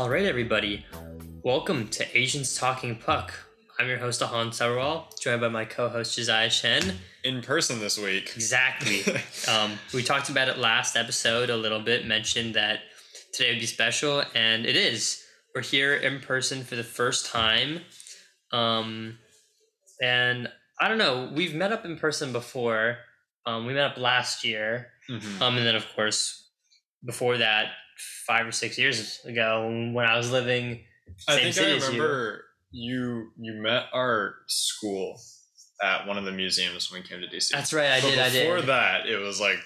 All right, everybody. Welcome to Asians Talking Puck. I'm your host, Ahan Sarwal, joined by my co-host Josiah Chen. In person this week. Exactly. um, we talked about it last episode a little bit, mentioned that today would be special, and it is. We're here in person for the first time. Um, and I don't know, we've met up in person before. Um, we met up last year. Mhm. Um, and then, of course, before that, five or six years ago, when I was living I think I as you. remember you. you met our school at one of the museums when we came to DC. That's right, I But did. I Before did. that, it was like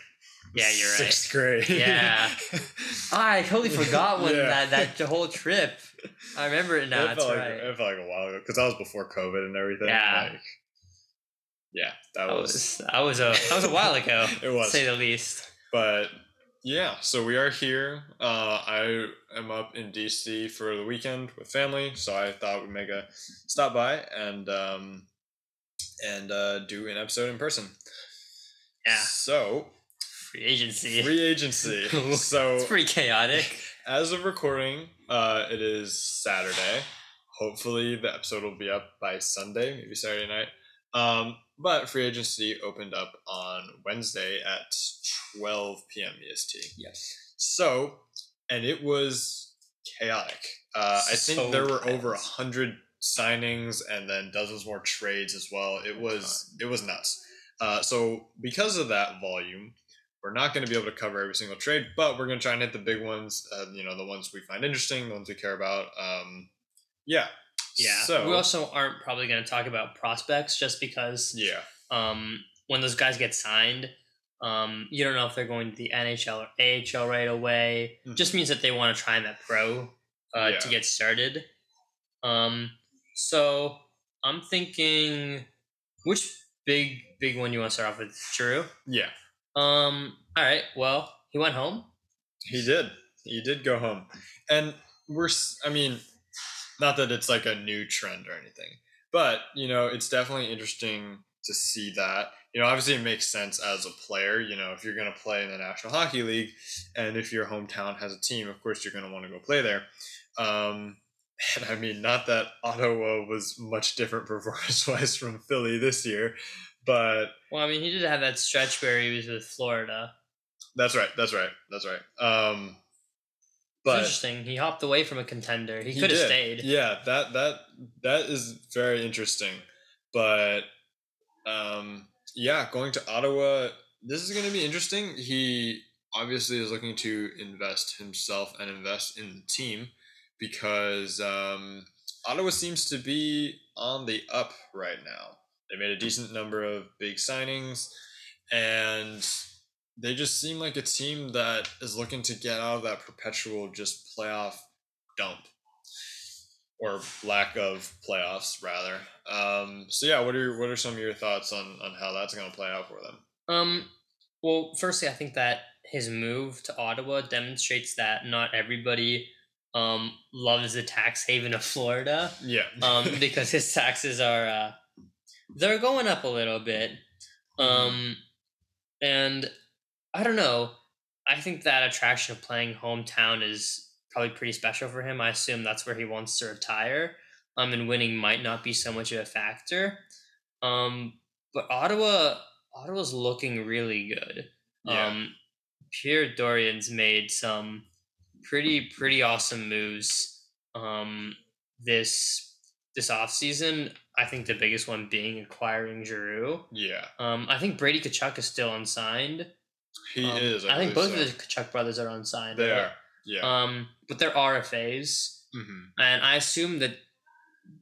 Yeah, you're right. sixth grade. Yeah. Ah, I totally forgot when Yeah. that that whole trip. I remember it now. it That's felt like right. it felt like a while ago because that was before COVID and everything. Yeah. Like, yeah, that That was. was that was a that was a while ago. It to was. say the least. But yeah, so we are here. Uh, I am up in DC for the weekend with family, so I thought we'd make a stop by and um, and uh, do an episode in person. Yeah, So free agency. free agency. so it's pretty chaotic. as of recording, uh, it is Saturday. Hopefully, the episode will be up by Sunday, maybe Saturday night. Um, but free agency opened up on Wednesday at 12 p.m. EST. Yes. So, and it was chaotic. Uh, I think So there were chaotic. over a hundred signings and then dozens more trades as well. It was it was nuts. Uh, so because of that volume, we're not going to be able to cover every single trade, but we're going to try and hit the big ones. Uh, you know, the ones we find interesting, the ones we care about. Um, yeah. Yeah. So we also aren't probably going to talk about prospects just because yeah. um, when those guys get signed, um, you don't know if they're going to the NHL or AHL right away. Mhm. Just means that they want to try in that pro uh, Yeah. to get started. Um, so I'm thinking, which big big one you want to start off with, Giroux? Yeah. Um, all right. Well, he went home. He did. He did go home. And we're, I mean, not that it's like a new trend or anything, but, you know, it's definitely interesting to see that. You know, obviously it makes sense as a player. You know, if you're going to play in the National Hockey League and if your hometown has a team, of course you're going to want to go play there. Um, and I mean, not that Ottawa was much different performance wise from Philly this year, but Well, I mean, he did have that stretch where he was with Florida. that's right. That's right. That's right. Um, but interesting. He hopped away from a contender. He, He could have stayed. Yeah, that that that is very interesting. But um yeah, going to Ottawa, this is going to be interesting. He obviously is looking to invest himself and invest in the team because um Ottawa seems to be on the up right now. They made a decent number of big signings and they just seem like a team that is looking to get out of that perpetual just playoff dump or lack of playoffs rather. Um, so yeah, what are what are some of your thoughts on on how that's going to play out for them? Um, well, firstly, I think that his move to Ottawa demonstrates that not everybody um, loves the tax haven of Florida Yeah. um, because his taxes are uh, they're going up a little bit, um, and I don't know. I think that attraction of playing hometown is probably pretty special for him. I assume that's where he wants to retire. Um, and winning might not be so much of a factor. Um, but Ottawa, Ottawa's looking really good. Yeah. Um, Pierre Dorion's made some pretty pretty awesome moves um, this this off season. I think the biggest one being acquiring Giroux. yeah. Um, I think Brady Tkachuk is still unsigned. He Um, is. I, think both so. of the Tkachuk brothers are unsigned. They right? are. Yeah. Um, but they're RFAs, hmm and I assume that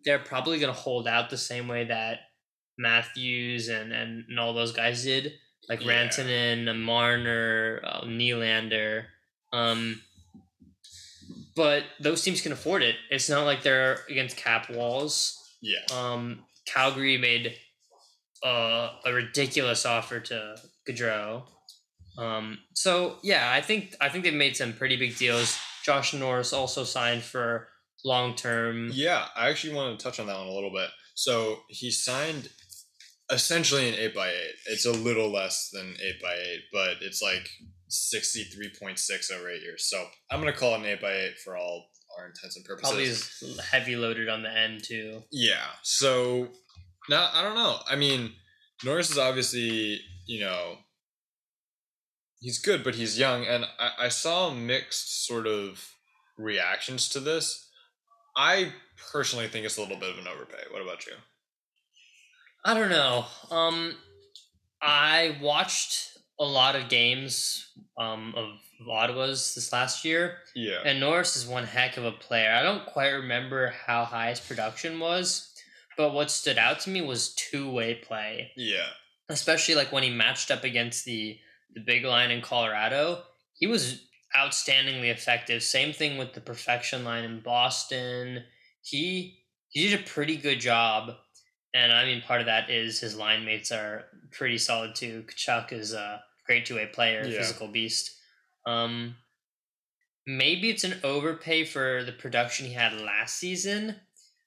they're probably going to hold out the same way that Matthews and, and, and all those guys did, like Yeah. Rantanen, Marner, uh, Nylander. Um, but those teams can afford it. It's not like they're against cap walls. Yeah. Um, Calgary made uh, a ridiculous offer to Gaudreau. Um, so yeah, I think I think they've made some pretty big deals. Josh Norris also signed for long term. Yeah, I actually wanted to touch on that one a little bit. So he signed essentially an eight by eight. It's a little less than eight by eight, but it's like sixty three point six over eight years. So I'm gonna call it an eight by eight for all our intents and purposes. Probably is heavy loaded on the end too. Yeah. So now I don't know. I mean, Norris is obviously you know he's good, but he's young, and I, I saw mixed sort of reactions to this. I personally think it's a little bit of an overpay. What about you? I don't know. Um, I watched a lot of games um, of, of Ottawa's this last year, Yeah. and Norris is one heck of a player. I don't quite remember how high his production was, but what stood out to me was two way play, yeah. especially like when he matched up against the the big line in Colorado. He was outstandingly effective. Same thing with the perfection line in Boston. He he did a pretty good job. And I mean, part of that is his line mates are pretty solid too. Tkachuk is a great two way player, Yeah. physical beast. Um, maybe it's an overpay for the production he had last season,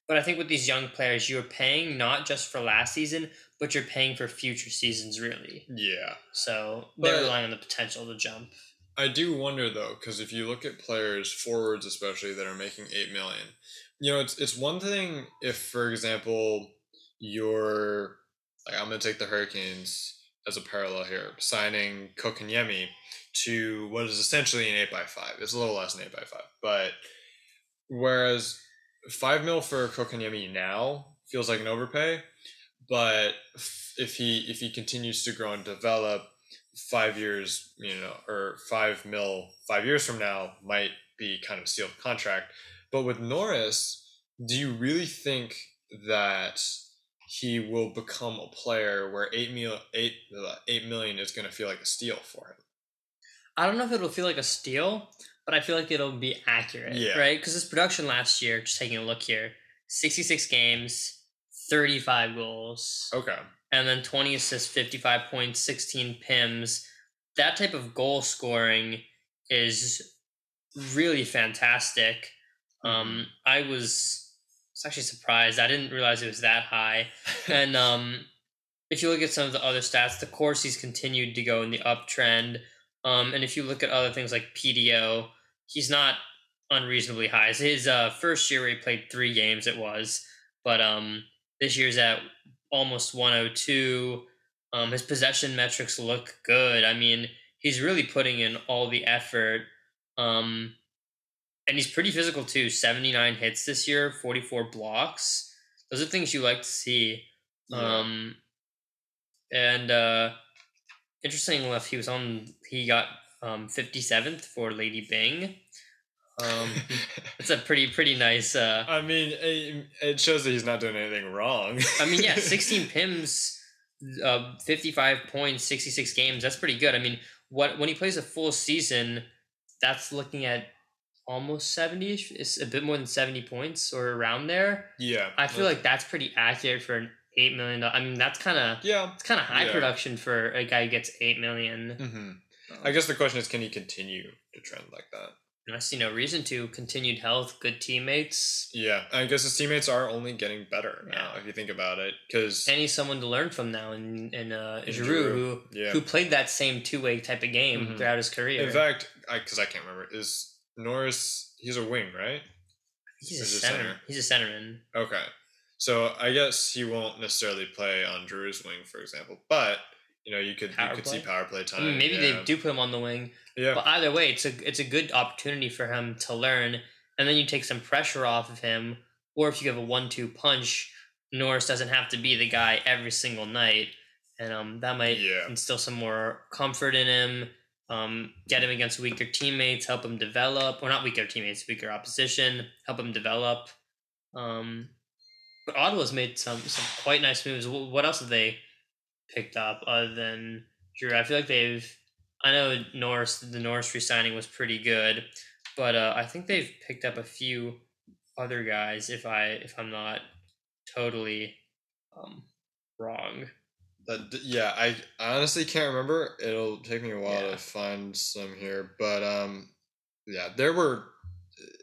but I think with these young players, you're paying not just for last season, but you're paying for future seasons, really. Yeah. So they're But- relying on the potential to jump. I do wonder though, because if you look at players, forwards especially, that are making eight million, you know, it's it's one thing if, for example, you're like I'm gonna take the Hurricanes as a parallel here, signing Kotkaniemi to what is essentially an eight by five. It's a little less than eight by five, but whereas five mil for Kotkaniemi now feels like an overpay, but if he if he continues to grow and develop, five years, you know, or five mil five years from now might be kind of sealed contract. But with Norris, do you really think that he will become a player where eight mil eight eight million is going to feel like a steal for him? I don't know if it'll feel like a steal, but I feel like it'll be accurate, Yeah. right? Because his production last year, just taking a look here, 66 games, 35 goals, Okay. and then 20 assists, 55 points, 16 pims. That type of goal scoring is really fantastic. Um, I was, was actually surprised. I didn't realize it was that high. And um, if you look at some of the other stats, the Corsi's continued to go in the uptrend. Um, and if you look at other things like PDO, he's not unreasonably high. So his uh, first year where he played three games, it was, but um, this year's at almost 102. Um, his possession metrics look good. I mean, he's really putting in all the effort. Um, and he's pretty physical too. 79 hits this year, 44 blocks. Those are things you like to see. Yeah. Um, and uh, interesting enough, he was on. He got um, 57th for Lady Byng. Um, it's a pretty pretty nice. Uh, I mean, it, it shows that he's not doing anything wrong. I mean, yeah, 16 pims, uh, 55 points, 66 games. That's pretty good. I mean, what when he plays a full season, that's looking at almost 70 ish. It's a bit more than 70 points or around there. yeah. I feel like that's pretty accurate for an $8 million. I mean, that's kind of. Yeah. It's kind of high Yeah. production for a guy who gets eight million. I guess the question is, can he continue to trend like that? I see no reason to. Continued health, good teammates, Yeah, I guess his teammates are only getting better now, Yeah. if you think about it. Because and he's someone to learn from now. In in uh, In Giroux, who yeah. who played that same two way type of game Mhm. throughout his career. in fact, because I, can't remember, is Norris? He's a wing, right? he's a he's a center. center. He's a centerman. Okay, so I guess he won't necessarily play on Giroux's wing, for example. But you know, you could you Power could see power play time. mean, maybe yeah. they do put him on the wing, Yeah, but either way, it's a it's a good opportunity for him to learn, and then you take some pressure off of him. Or if you have a one-two punch, Norris doesn't have to be the guy every single night, and um, that might Yeah. instill some more comfort in him. Um, get him against weaker teammates, help him develop, or not weaker teammates, weaker opposition, help him develop. Um, but Ottawa's made some some quite nice moves. What else have they picked up other than Giroux? I feel like they've. I know Norris, the Norris resigning was pretty good, but uh, I think they've picked up a few other guys. If I if I'm not totally um, wrong. That, yeah, I honestly can't remember. It'll take me a while Yeah. to find some here, but um, yeah, there were.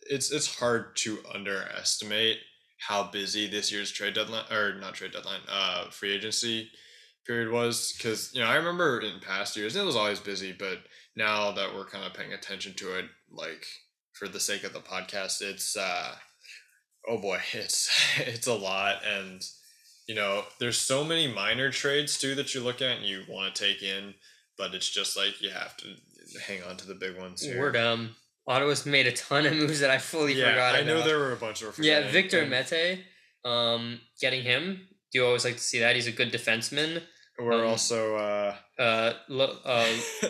It's it's hard to underestimate how busy this year's trade deadline or not trade deadline, uh, free agency period was because you know I remember in past years it was always busy, but now that we're kind of paying attention to it, like for the sake of the podcast, it's uh, oh boy, it's it's a lot, and you know, there's so many minor trades too that you look at and you want to take in, but it's just like you have to hang on to the big ones. Here. Word um Ottawa's made a ton of moves that I fully yeah, forgot I about. know there were a bunch of yeah, Victor Mete, um, getting him. Do you always like to see that? He's a good defenseman. We're um, also uh, Uh, lo- uh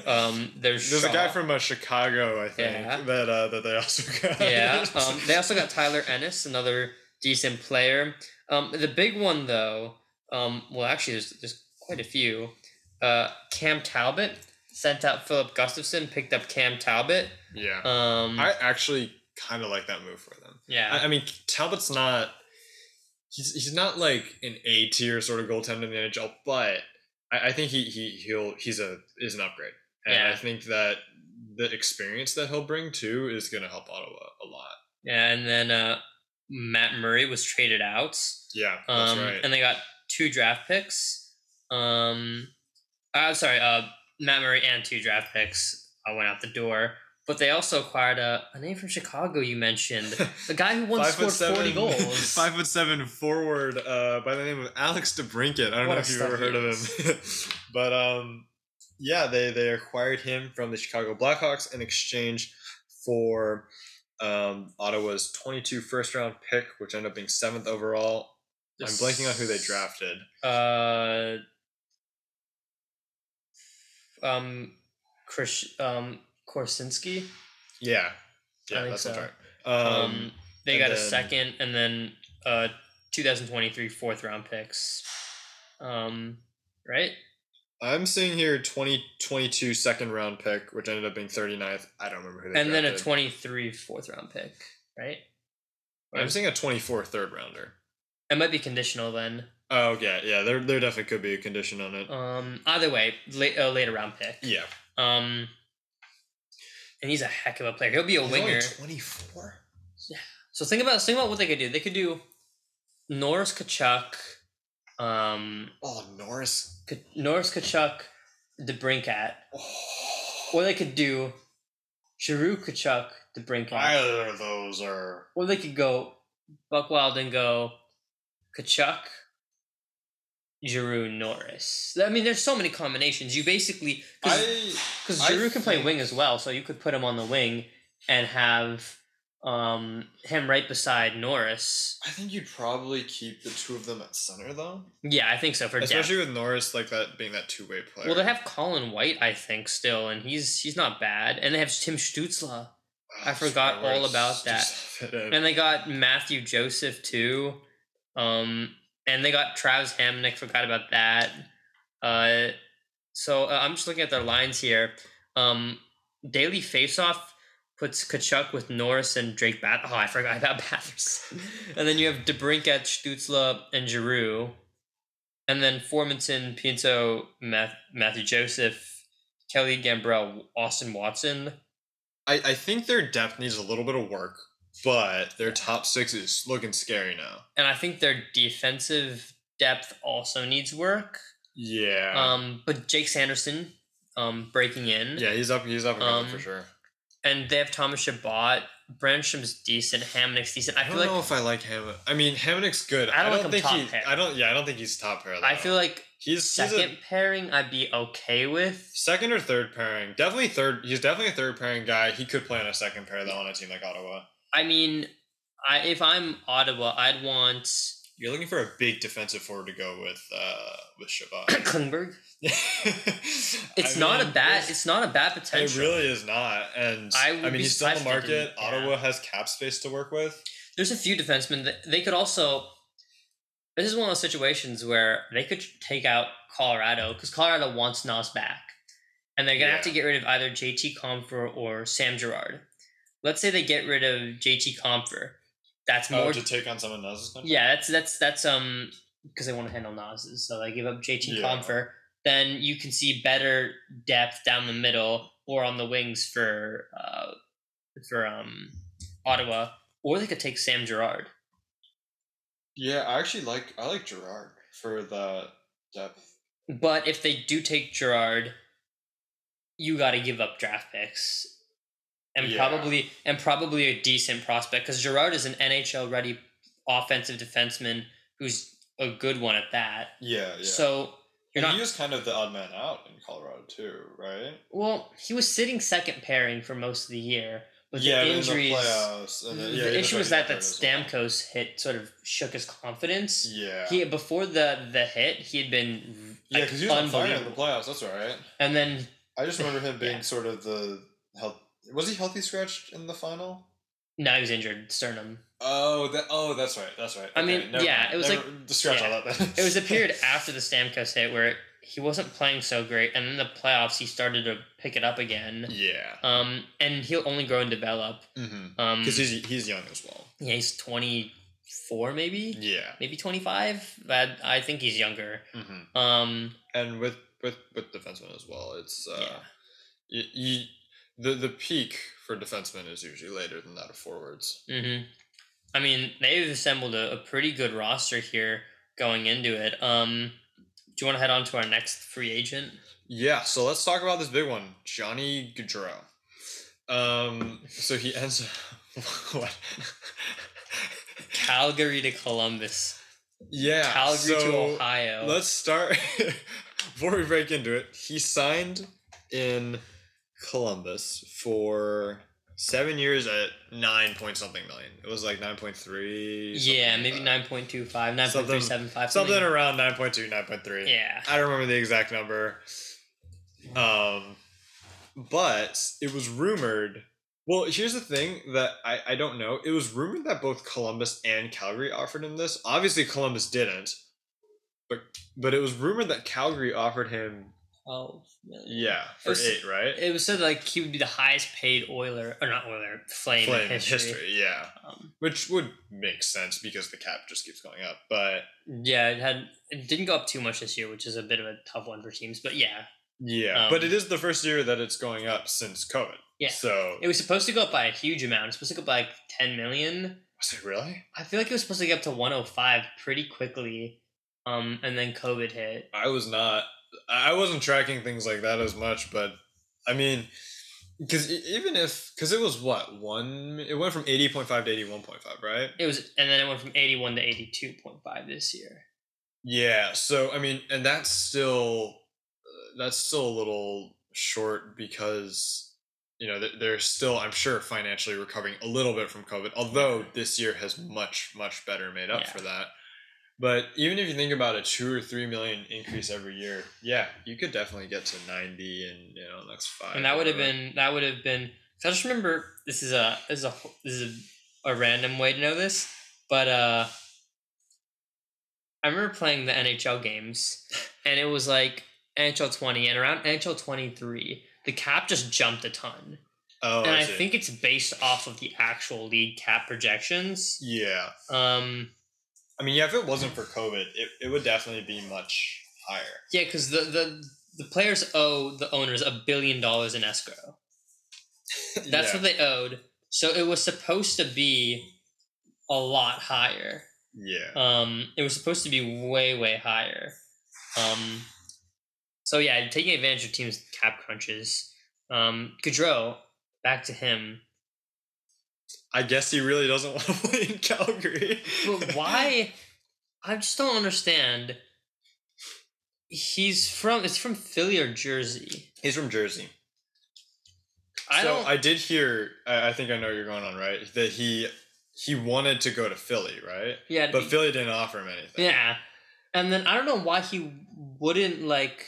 um, there's there's a guy from uh, Chicago, I think, Yeah. that uh, that they also got. yeah. Um, they also got Tyler Ennis, another decent player. Um, the big one though, um, well, actually, there's there's quite a few. Uh, Cam Talbot sent out Filip Gustavsson, picked up Cam Talbot. yeah. Um, I actually kind of like that move for them. yeah, I, I mean, Talbot's not. He's, he's not like an A tier sort of goaltender in the NHL, but I, I think he he he'll he's a is an upgrade, and Yeah. I think that the experience that he'll bring too is going to help Ottawa a lot. yeah, and then uh, Matt Murray was traded out. Yeah, that's Um, right. and they got two draft picks. Um, I'm sorry, uh, Matt Murray and two draft picks uh, went out the door. But they also acquired a, a name from Chicago. You mentioned the guy who once scored forty seven- goals. Five foot seven forward uh, by the name of Alex DeBrincat. I don't What know if you've ever he heard of him, but um, yeah, they they acquired him from the Chicago Blackhawks in exchange for um, Ottawa's 22 first round pick, which ended up being seventh overall. I'm blanking on who they drafted. Uh, um, Chris, um, Korchinski. Yeah, yeah, that's so. right. Um, Um, they got a second, and then uh, 2023 fourth round picks. Um, right? I'm seeing here 2022 second round pick, which ended up being 39th. I don't remember who they and then a drafted. 23 fourth round pick, right? I'm seeing a 24 third rounder. It might be conditional then. Oh yeah, yeah. There, there definitely could be a condition on it. Um, either way, late, uh, later round pick. yeah, Um, and he's a heck of a player. He'll be a winger. 24. Yeah. So think about think about what they could do. They could do Norris Tkachuk, um, Oh, Norris. K- Norris Tkachuk, DeBrincat, Oh. or they could do Giroux Tkachuk, DeBrincat, Either of those are. or they could go Buck Wild and go Tkachuk, Giroux, Norris. I mean, there's so many combinations. You basically because I can play wing as well, so you could put him on the wing and have um, him right beside Norris. I think you'd probably keep the two of them at center though, Yeah, I think so for depth. especially with Norris like that being that two way player. Well, they have Colin White, I think, still, and he's he's not bad. And they have Tim Stützle, Oh, I forgot all about that. just fit in. and they got Mathieu Joseph too, um, and they got Travis Hamonic. Forgot about that. Uh, so uh, I'm just looking at their lines here. Um, Daily Faceoff puts Tkachuk with Norris and Drake Bat. Oh, I forgot about Batherson. and then you have DeBrincat, Stützle, and Giroux. And then Formenton, Pinto, Math- Mathieu Joseph, Kelly Gambrell, Austin Watson. I, I think their depth needs a little bit of work, but their top six is looking scary now. And I think their defensive depth also needs work. Yeah. Um, but Jake Sanderson, um, breaking in. yeah, he's up. He's up and um, for sure. And they have Thomas Chabot. Brännström's decent. Hamonic's decent. I, I don't like know if I like Hamonic. I mean, Hamonic's good. I I don't don't, like think top he. pair. I don't. Yeah, I don't think he's top pair. Though. I feel like he's, he's second a pairing I'd be okay with. second or third pairing. Definitely third. He's definitely a third pairing guy. He could play on a second pair though on a team like Ottawa. I mean, I if I'm Ottawa, I'd want You're looking for a big defensive forward to go with uh with Chabot. Klingberg. It's I not a bad. it's- not a bad potential. It really is not, and I I, mean he's still on the surprised if they market. yeah. Ottawa has cap space to work with. There's a few defensemen that they could also. This is one of those situations where they could take out Colorado because Colorado wants Naz back, and they're gonna have to get rid of either JT Compher or Sam Girard. Let's say they get rid of JT Compher. That's more. Oh, to take on someone else's contract. yeah, that's that's that's um because they want to handle Naz's, so they give up JT Yeah. Compher. Then you can see better depth down the middle or on the wings for uh for um Ottawa, or they could take Sam Girard. Yeah, I actually like I like Girard for the depth. But if they do take Girard, you got to give up draft picks. And Yeah. probably and probably a decent prospect because Girard is an NHL ready offensive defenseman who's a good one at that. Yeah, yeah. So you're and not he was kind of the odd man out in Colorado too, right? well. He was sitting second pairing for most of the year, but yeah, the in injuries. the playoffs. And then, yeah, the issue was that that as well. Stamkos hit sort of shook his confidence. Yeah. He before the the hit, he had been yeah, like, because he was on fire in the playoffs. That's right. And then I just remember him being Yeah. sort of the health. Was he healthy scratched in the final? No, he was injured sternum. Oh, that. Oh, that's right. That's right. I Okay, mean, never yeah, it was Never- scratch yeah. all that. It was a period after the Stamkos hit where he wasn't playing so great, and then the playoffs he started to pick it up again. yeah. Um, and he'll only grow and develop. Mm-hmm. Um, Because he's he's young as well. yeah, he's twenty four, maybe, Yeah. maybe twenty five. But I think he's younger. Mm-hmm. Um, And with with with defensemen as well, it's uh, yeah, you, you the the peak for defensemen is usually later than that of forwards. hmm I mean, they've assembled a, a pretty good roster here going into it. Um, do you want to head on to our next free agent? Yeah, so let's talk about this big one, Johnny Gaudreau. Um, so he ends what? Calgary to Columbus, yeah, Calgary to so Ohio. Let's start before we break into it. He signed in Columbus for seven years at nine point something million. It was like nine point three. yeah, maybe 9.25, 9.375. Something around 9.2, 9.3. Yeah. I don't remember the exact number. Um, but it was rumored. Well, here's the thing that I, I don't know. It was rumored that both Columbus and Calgary offered him this. Obviously, Columbus didn't. But but it was rumored that Calgary offered him Oh, million. yeah for was- eight, right? It was said like he would be the highest paid Oiler, or not Oiler, Flame, Flame in history. history, yeah, Um, which would make sense because the cap just keeps going up. But yeah, it had it didn't go up too much this year, which is a bit of a tough one for teams. But yeah, yeah, Um, but it is the first year that it's going up since COVID. Yeah. So it was supposed to go up by a huge amount. It's supposed to go up by like ten million. was it really? I feel like it was supposed to get up to one hundred five pretty quickly. Um, and then COVID hit. I was not. I wasn't tracking things like that as much, but I mean, because even if because it was what one, it went from eighty point five to eighty one point five, right? It was, and then it went from eighty one to eighty two point five this year. Yeah. So I mean, and that's still uh, that's still a little short because you know they're- they're still I'm sure financially recovering a little bit from COVID, although this year has much much better made up Yeah. for that. But even if you think about a two or three million increase every year, yeah, you could definitely get to ninety in you know next five. and that would have been that would have been. I just remember this is a this is a this is a, a random way to know this, but uh, I remember playing the NHL games, and it was like NHL twenty and around NHL twenty three, the cap just jumped a ton, Oh, and I, see. think it's based off of the actual league cap projections. yeah. Um, I mean, yeah, if it wasn't for COVID, it, it would definitely be much higher. yeah, because the the the players owe the owners a billion dollars in escrow. That's yeah. what they owed. So it was supposed to be a lot higher. Yeah. Um, it was supposed to be way, way higher. Um, so yeah, taking advantage of teams' cap crunches. Um, Gaudreau, back to him. I guess he really doesn't want to play in Calgary. But why? I just don't understand. He's from. It's from Philly or Jersey. He's from Jersey. I so don't. I did hear. I, I think I know what you're going on, right? That he he wanted to go to Philly, right? yeah, But Philly didn't offer him anything. Yeah. And then I don't know why he wouldn't like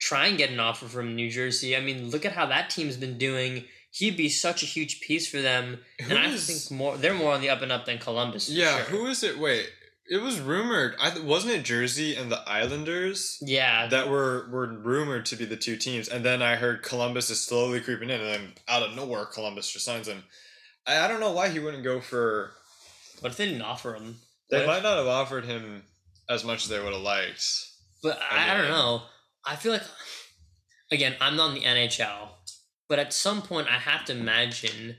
try and get an offer from New Jersey. I mean, look at how that team's been doing. He'd be such a huge piece for them. Who and I is- think more they're more on the up and up than Columbus. for Yeah, sure. who is it? Wait, it was rumored. I wasn't it Jersey and the Islanders Yeah. that were were rumored to be the two teams, and then I heard Columbus is slowly creeping in, and then out of nowhere, Columbus just signs him. I, I don't know why he wouldn't go for. what if they didn't offer him? They What if- might not have offered him as much as they would have liked. But I, I don't know. I feel like again, I'm not in the NHL, but at some point I have to imagine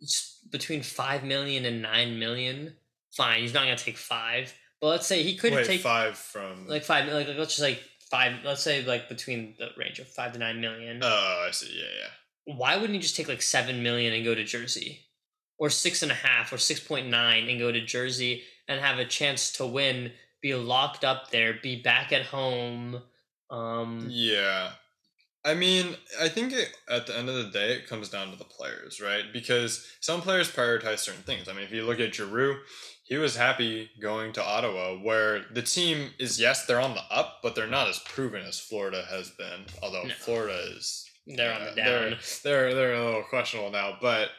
it's between five million and nine million. Fine, he's not gonna take five. But let's say he could Wait, take five from. like five like let's just like five let's say like between the range of five to nine million oh, I see. Yeah, yeah. why wouldn't he just take like seven million and go to Jersey, or six and a half, or six point nine and go to Jersey and have a chance to win, be locked up there, be back at home. Um, Yeah. I mean, I think it, at the end of the day, it comes down to the players, right? Because some players prioritize certain things. I mean, if you look at Giroux, he was happy going to Ottawa, where the team is, yes, they're on the up, but they're not as proven as Florida has been. Although No. Florida is they're on the down. They're, they're they're a little questionable now, but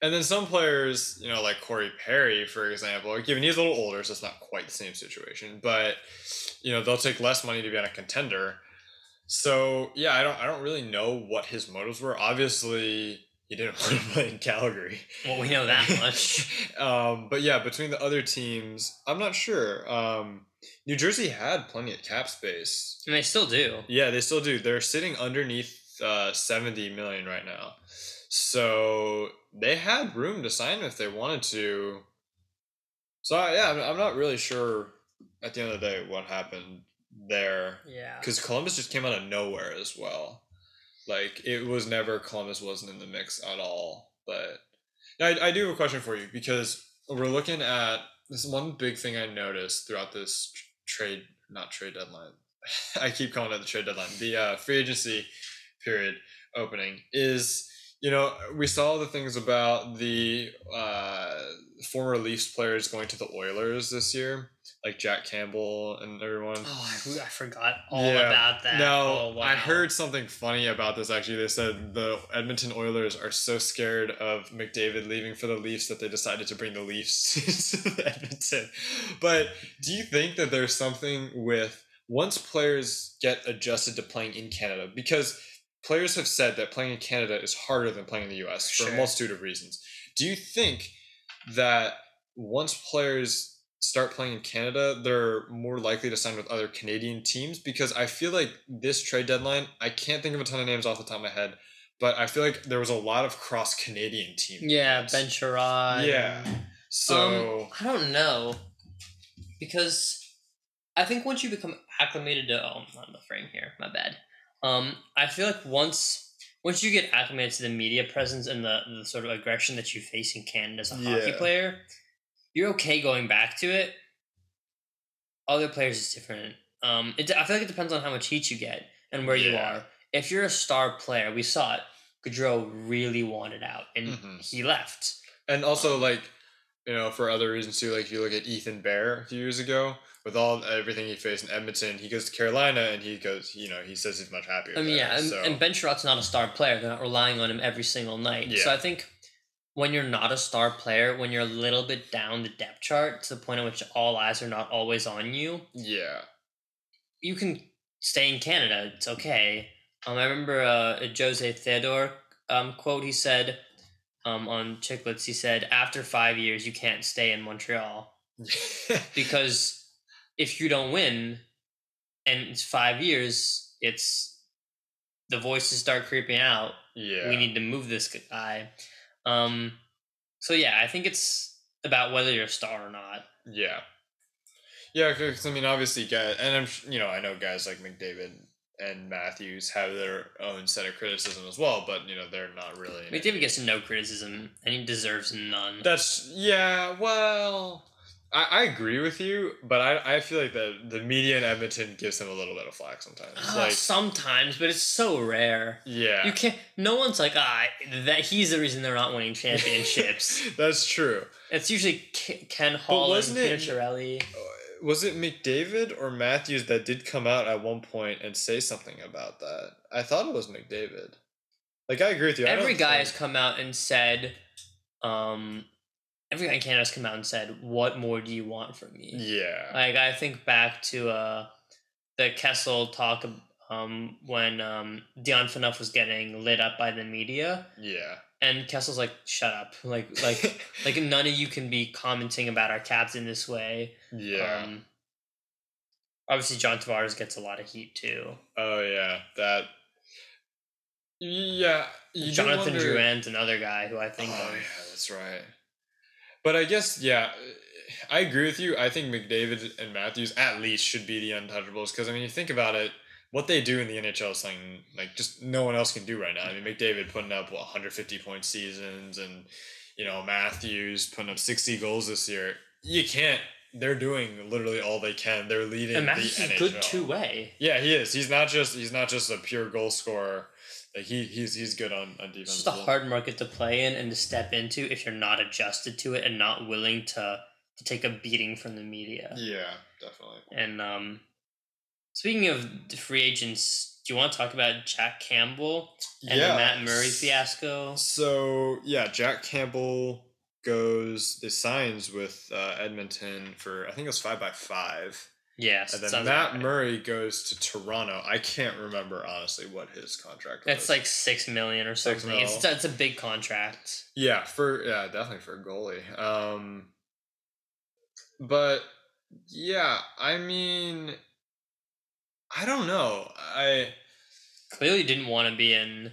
and then some players, you know, like Corey Perry, for example, given he's a little older, so it's not quite the same situation, but you know they'll take less money to be on a contender. So yeah, I don't I don't really know what his motives were. Obviously, he didn't want to play in Calgary. Well, we know that much. um, but yeah, between the other teams, I'm not sure. Um, New Jersey had plenty of cap space. and they still do. Yeah, they still do. They're sitting underneath uh, 70 million right now. So they had room to sign if they wanted to. So yeah, I'm, I'm not really sure at the end of the day what happened there Yeah. because Columbus just came out of nowhere as well. Like it was never Columbus wasn't in the mix at all. But now I, I do have a question for you because we're looking at this one big thing I noticed throughout this trade, not trade deadline. I keep calling it the trade deadline. The uh, free agency period opening is you know we saw the things about the uh, former Leafs players going to the Oilers this year, like Jack Campbell and everyone. Oh, I, I forgot all Yeah. about that. No, oh, wow. I heard something funny about this actually. They said the Edmonton Oilers are so scared of McDavid leaving for the Leafs that they decided to bring the Leafs to Edmonton. But do you think that there's something with once players get adjusted to playing in Canada? Because players have said that playing in Canada is harder than playing in the US for Sure. a multitude of reasons. Do you think that once players start playing in Canada, they're more likely to sign with other Canadian teams because I feel like this trade deadline, I can't think of a ton of names off the top of my head, but I feel like there was a lot of cross Canadian teams. Yeah, Ben Sherrod. Yeah. So Um, I don't know because I think once you become acclimated to oh, I'm on the frame here. My bad. Um, I feel like once once you get acclimated to the media presence and the, the sort of aggression that you face in Canada as a hockey Yeah. player, you're okay going back to it. Other players is different. Um, it, I feel like it depends on how much heat you get and where you are. If you're a star player, we saw it. Gaudreau really wanted out, and Mhm. he left. and also like you know for other reasons too like if you look at Ethan Bear a few years ago with all everything he faced in Edmonton he goes to Carolina and he goes you know he says he's much happier I mean, there, yeah, and, so. and Ben Sherratt's not a star player. They're not relying on him every single night. So I think when you're not a star player, when you're a little bit down the depth chart to the point at which all eyes are not always on you, yeah you can stay in Canada. It's okay. Um, I remember uh, a Jose Theodore um, quote. He said um, on Chiclets, he said, "After five years, you can't stay in Montreal because if you don't win, and it's five years, it's the voices start creeping out. yeah We need to move this guy." Um, so yeah, I think it's about whether you're a star or not. Yeah. Yeah, because I mean, obviously, guys, and I'm you know I know guys like McDavid and Matthews have their own set of criticism as well, but you know they're not really. McDavid gets no criticism, and he deserves none. That's yeah. Well, I, I agree with you, but I, I feel like the the media in Edmonton gives him a little bit of flack sometimes. Ah, like sometimes, but it's so rare. yeah, You can't. No one's like, ah, that he's the reason they're not winning championships. That's true. it's usually Ken Holland wasn't Peter it- Chiarelli. Was it McDavid or Matthews that did come out at one point and say something about that? I thought it was McDavid. Like I agree with you. Every guy think- has come out and said, um, every guy in Canada has come out and said, "What more do you want from me?" Yeah. Like I think back to uh, the Kessel talk um, when um, Dion Phaneuf was getting lit up by the media, yeah. and Kessel's like, "Shut up!" Like like like none of you can be commenting about our captain this way. yeah. Um, obviously, John Tavares gets a lot of heat too. oh yeah. That. Yeah. Jonathan wonder- Drouin's another guy who I think Oh of. yeah, that's right. But I guess yeah, I agree with you. I think McDavid and Matthews at least should be the untouchables because I mean, you think about it, what they do in the NHL is something like just no one else can do right now. I mean, McDavid putting up what 150 point seasons, and you know Matthews putting up 60 goals this year. You can't. They're doing literally all they can. They're leading And the Matthews is NHL. good two way. Yeah, he is. He's not just he's not just a pure goal scorer. Like he he's he's good on on defense. It's just a well. hard market to play in and to step into if you're not adjusted to it and not willing to to take a beating from the media. Yeah, definitely. And um, speaking of the free agents, do you want to talk about Jack Campbell and yeah. the Matt Murray fiasco? So yeah, Jack Campbell goes they signs with uh, Edmonton for I think it was five by five, Yes, and then Matt right. Murray goes to Toronto. I can't remember honestly what his contract. That's was. like six million or something. It's, it's a big contract. yeah for yeah definitely for a goalie. Um, but yeah, I mean, I don't know. I Clearly, didn't want to be in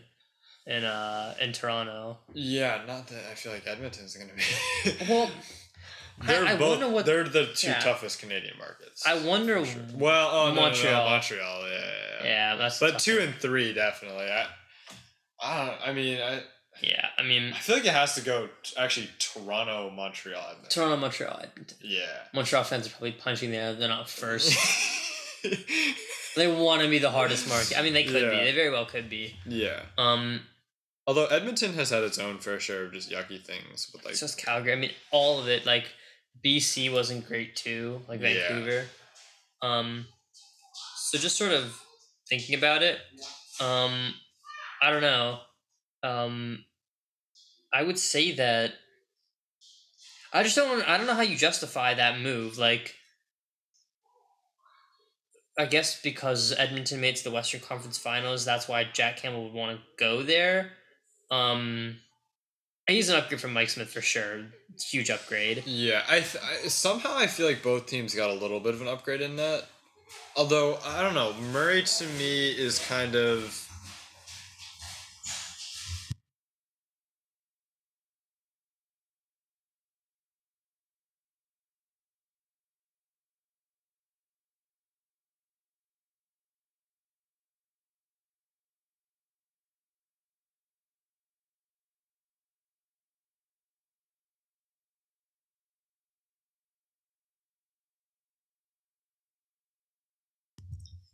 in uh in Toronto. yeah, not that I feel like Edmonton's gonna be. Well, they're I, I both. wonder what they're the two yeah. toughest Canadian markets. I wonder. Sure. Well, oh, no, no, no, Montreal. Montreal, yeah, yeah, yeah. Yeah, that's But two one. and three definitely. I, I don't. I mean, I, yeah. I mean, I feel like it has to go t- actually Toronto, Montreal. Edmonton. Toronto, Montreal. Yeah. Montreal fans are probably punching there. They're not first. they want to be the hardest market. I mean, they could be. They very well could be. yeah. Um, Although Edmonton has had its own fair share of just yucky things with like. it's just Calgary. I mean, all of it. Like BC wasn't great too. Like Yeah. Vancouver. Um, so just sort of thinking about it. Um, I don't know. Um, I would say that. I just don't. I don't know how you justify that move. Like, I guess because Edmonton made it to the Western Conference Finals, that's why Jack Campbell would want to go there. Um, he's an upgrade from Mike Smith for sure. Huge upgrade. Yeah, I, th- I somehow I feel like both teams got a little bit of an upgrade in that. Although I don't know, Murray to me is kind of.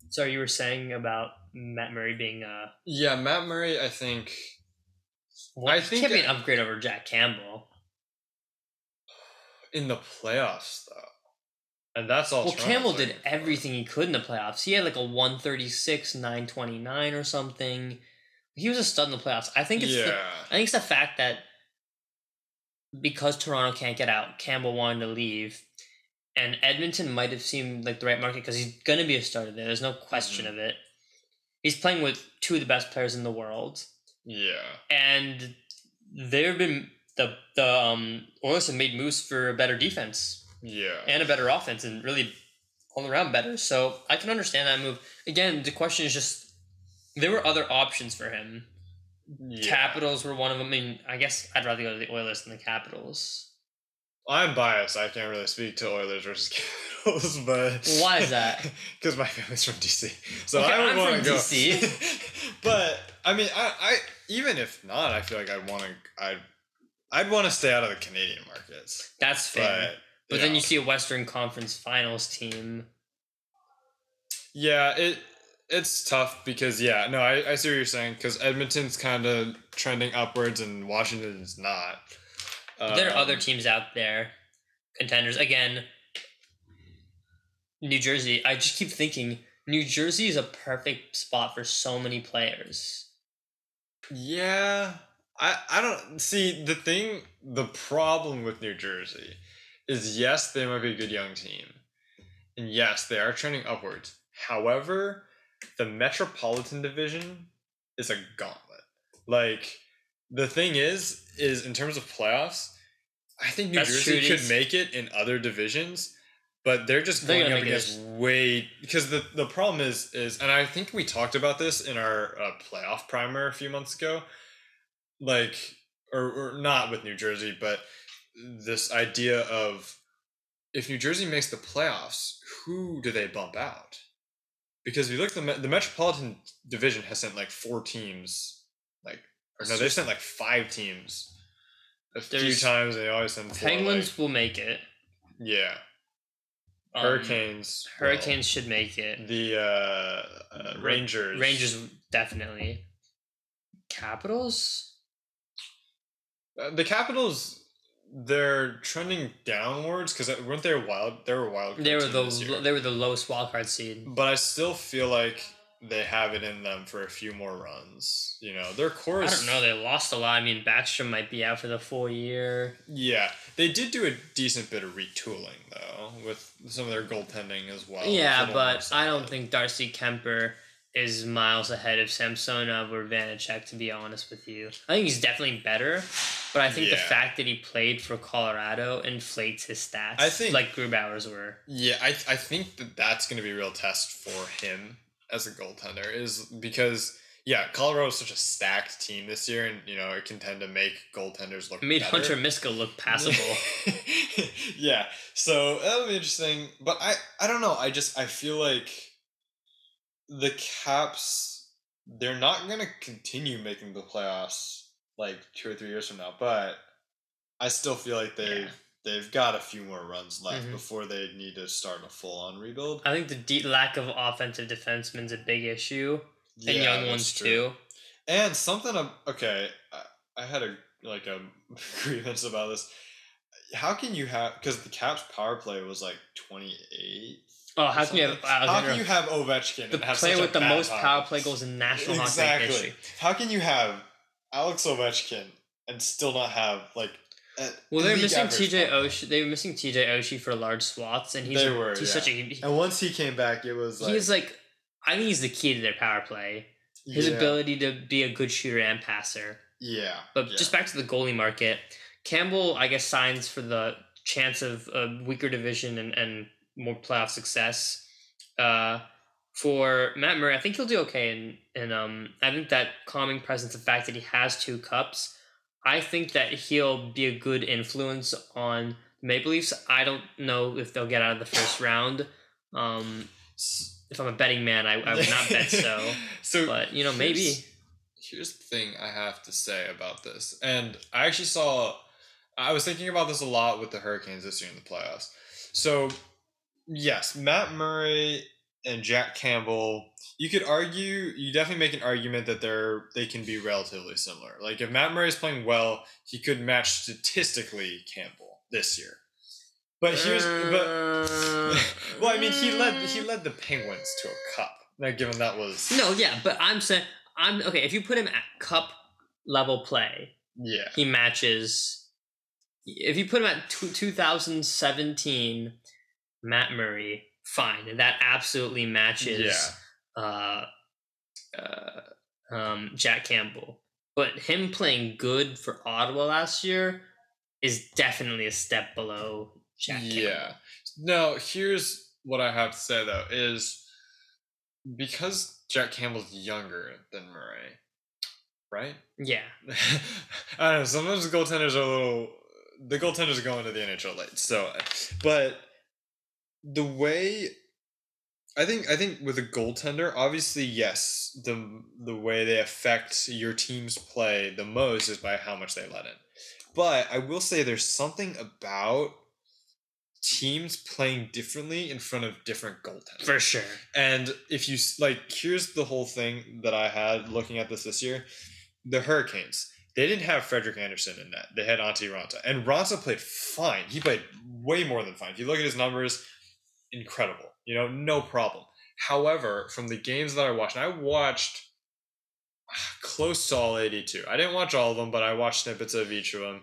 So you were saying about Matt Murray being a Yeah, Matt Murray. I think well, I think can't be an upgrade over Jack Campbell. in the playoffs though, and that's all. Well, Toronto's Campbell did everything he could in the playoffs. He had like a one thirty six, nine twenty nine or something. He was a stud in the playoffs. I think it's the, Yeah, I think it's the fact that because Toronto can't get out, Campbell wanted to leave, and Edmonton might have seemed like the right market because he's going to be a starter there. There's no question Mhm. of it. He's playing with two of the best players in the world, yeah, and there have been the the um Oilers have made moves for a better defense yeah. and a better offense, and really all around better. So I can understand that move. Again, the question is just there were other options for him. yeah. Capitals were one of them. I mean, I guess I'd rather go to the Oilers than the Capitals. I'm biased. I can't really speak to Oilers versus Capitals, but Why is that? Because my family's from DC, so Okay, I would want to go. DC. but I mean, I, I even if not, I feel like I'd want to. I I'd want to stay out of the Canadian markets. That's fair. But But, then you see a Western Conference Finals team. yeah, it it's tough because yeah, no, I, I see what you're saying because Edmonton's kind of trending upwards and Washington's not. There are Um, other teams out there, contenders. Again, New Jersey. I just keep thinking New Jersey is a perfect spot for so many players. Yeah, I I don't see the thing. The problem with New Jersey is yes, they might be a good young team, and yes, they are trending upwards. However, the Metropolitan Division is a gauntlet. Like the thing is, is in terms of playoffs, I think New That's Jersey true, could make it in other divisions. But they're just They're going up against way because the the problem is is and I think we talked about this in our uh, playoff primer a few months ago, like or, or not with New Jersey, but this idea of if New Jersey makes the playoffs, who do they bump out? because if you look at the the Metropolitan Division has sent like four teams, or no, they've sent like five teams a few There's- times. They always send four, Penguins will make it. yeah, Um, Hurricanes, will. Hurricanes should make it. the uh, uh, Rangers, Rangers definitely. Capitals. Uh, the Capitals. They're trending downwards because weren't they a wild? They were a wild. card They were team the this year. they were the lowest wildcard seed. but I still feel like they have it in them for a few more runs. You know, their core I don't know. They lost a lot. I mean, Backstrom might be out for the full year. Yeah, they did do a decent bit of retooling though, with some of their goaltending as well. yeah, but I don't think Darcy Kuemper is miles ahead of Samsonov or Vanecek. To be honest with you, I think he's definitely better. But I think the fact that he played for Colorado inflates his stats. I think- like Grubauer's were. Yeah, I I think that that's going to be a real test for him as a goaltender is because yeah, Colorado is such a stacked team this year, and you know it can tend to make goaltenders look. It made better. Hunter Miska look passable. yeah, so that'll be interesting. But I I don't know. I just I feel like the Caps they're not gonna continue making the playoffs like two or three years from now. But I still feel like they Yeah. They've got a few more runs left Mhm. before they need to start a full on rebuild. I think the de- lack of offensive defensemen's a big issue, and Yeah, young ones true. too. And something of okay, I, I had a like a grievance about this. How can you have because the Caps power play was like twenty eight. Oh, how can you have How can you have Ovechkin the and have player with the most power play goals in National Hockey Exactly. history? How can you have Alex Ovechkin and still not have like? A, Well, they're missing TJ? Oshie. They were missing TJ Oshie for large swaths, and he's They were, he's yeah. such a he- And once he came back, it was like he's like I think he's the key to their power play. His yeah, ability to be a good shooter and passer. Yeah, But yeah. just back to the goalie market, Campbell, I guess, signs for the chance of a weaker division and, and more playoff success. Uh, for Matt Murray, I think he'll do okay, and and um, I think that calming presence, the fact that he has two cups, I think that he'll be a good influence on the Maple Leafs. I don't know if they'll get out of the first round. Um, if I'm a betting man, I, I would not bet so. so, But you know, maybe. Here's- Here's the thing I have to say about this, and I actually saw. I was thinking about this a lot with the Hurricanes this year in the playoffs. So, yes, Matt Murray and Jack Campbell. You could argue. You definitely make an argument that they're they can be relatively similar. Like if Matt Murray is playing well, he could match statistically Campbell this year. But here's but well, I mean, he led he led the Penguins to a cup. Now, given that was No, yeah, but I'm saying I'm okay. If you put him at cup level play, yeah, he matches. If you put him at tw 2017, Matt Murray, fine, And that absolutely matches. Uh, uh, um, Jack Campbell, but him playing good for Ottawa last year is definitely a step below Jack. yeah. Campbell. No, here's what I have to say though is because Jack Campbell's younger than Murray, right? yeah. I don't know. Sometimes the goaltenders are a little. The goaltenders are going to the NHL late, so. But the way, I think, I think with a goaltender, obviously, yes, the the way they affect your team's play the most is by how much they let in. But I will say there's something about teams playing differently in front of different goaltenders. For sure. And if you like, here's the whole thing that I had looking at this this year: the Hurricanes. They didn't have Frederik Andersen in net. They had Antti Raanta, and Raanta played fine. He played way more than fine. If you look at his numbers, incredible. You know, no problem. However, from the games that I watched, and I watched ah, close to all 82. I didn't watch all of them, but I watched snippets of each of them.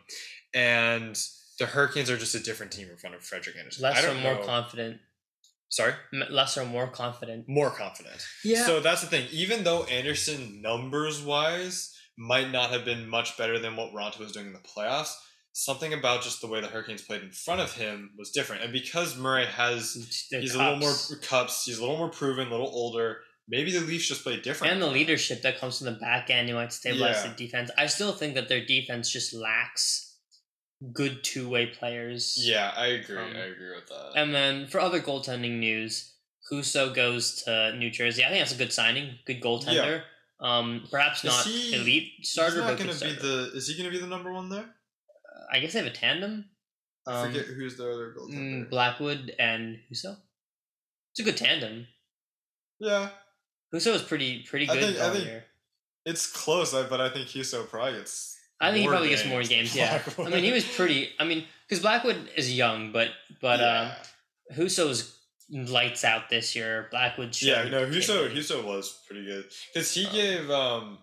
And the Hurricanes are just a different team in front of Frederik Andersen. Less or don't more know. confident. Sorry, M- Less or more confident. more confident. Yeah. So that's the thing. Even though Andersen numbers wise might not have been much better than what Raanta was doing in the playoffs, something about just the way the Hurricanes played in front of him was different. And because Murray has The he's a little more cups. cups, he's a little more proven, a little older. Maybe the Leafs just play different. and the leadership that comes from the back end, you might stabilize Yeah. the defense. I still think that their defense just lacks good two way players. Yeah, I agree. Um, I agree with that. And then for other goaltending news, Husso goes to New Jersey. I think that's a good signing, good goaltender. Um, perhaps Is not he- elite starter, He's but not going to be the. Is he going to be the number one there? I guess they have a tandem. I Um, forget who's the other goaltender. mm, Blackwood and Husso. It's a good tandem. yeah, Husso was pretty pretty I good think- I think it's close, but I think Husso probably gets. I think he probably gets more games Yeah, I mean he was pretty. I mean because Blackwood is young, but but yeah. um, Husso's lights out this year. Blackwood. Yeah, no, Husso. Husso was pretty good because he Um, gave um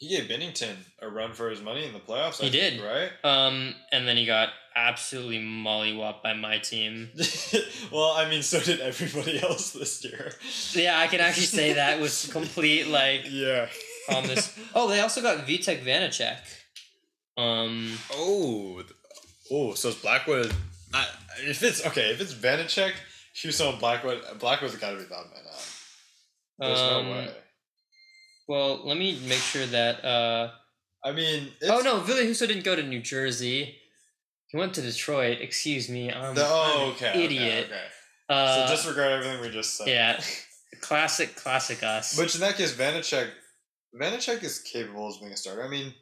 he gave Binnington a run for his money in the playoffs. I He think, did. right? Um, and then he got absolutely mollywopped by my team. well, I mean, so did everybody else this year. Yeah, I can actually say that was complete like Yeah. calmness. Oh, they also got Vitek Vanecek. Um, Oh, oh, so it's Blackwood. I, if it's okay, if it's Vanecek, Husso, and Blackwood, Blackwood's got to be odd man out. There's um, no way. Well, let me make sure that. Uh, I mean, it's, oh no, Ville Husso didn't go to New Jersey. He went to Detroit. Excuse me. I'm, The, I'm oh, an okay. okay, idiot. Okay. Uh, so disregard everything we just said. yeah, classic, classic us. Which in that case, Vanecek, Vanecek is capable of being a starter. I mean,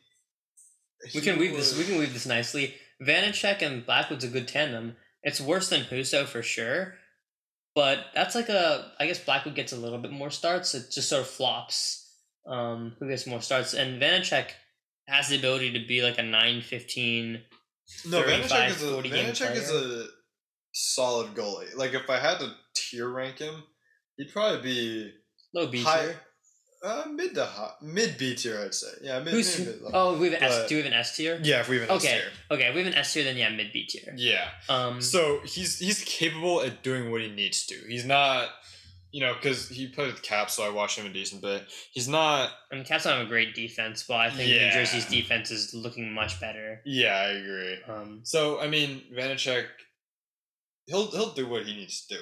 we can weave this. We can weave this nicely. Vanecek and Blackwood's a good tandem. It's worse than Husso for sure, but that's like a. I guess Blackwood gets a little bit more starts. It just sort of flops. Um, who gets more starts? And Vanecek has the ability to be like a 9-15. No, Vanecek is a 40 game Vanecek is a solid goalie. Like if I had to tier rank him, he'd probably be low B high, tier. uh, mid to high, mid B tier. I'd say. Yeah, mid. Who's mid, oh we have an S. Do we have an S tier? yeah, if we have an S Okay. tier. Okay, if we have an S tier, then yeah, mid B tier. Yeah. Um, So he's he's capable at doing what he needs to. He's not, you know, because he played with Cap, so I watched him a decent bit. He's not. and Caps don't have a great defense, but I think New Jersey's defense is looking much better. Yeah, I agree. Um, So I mean, Vanecek, he'll he'll do what he needs to do.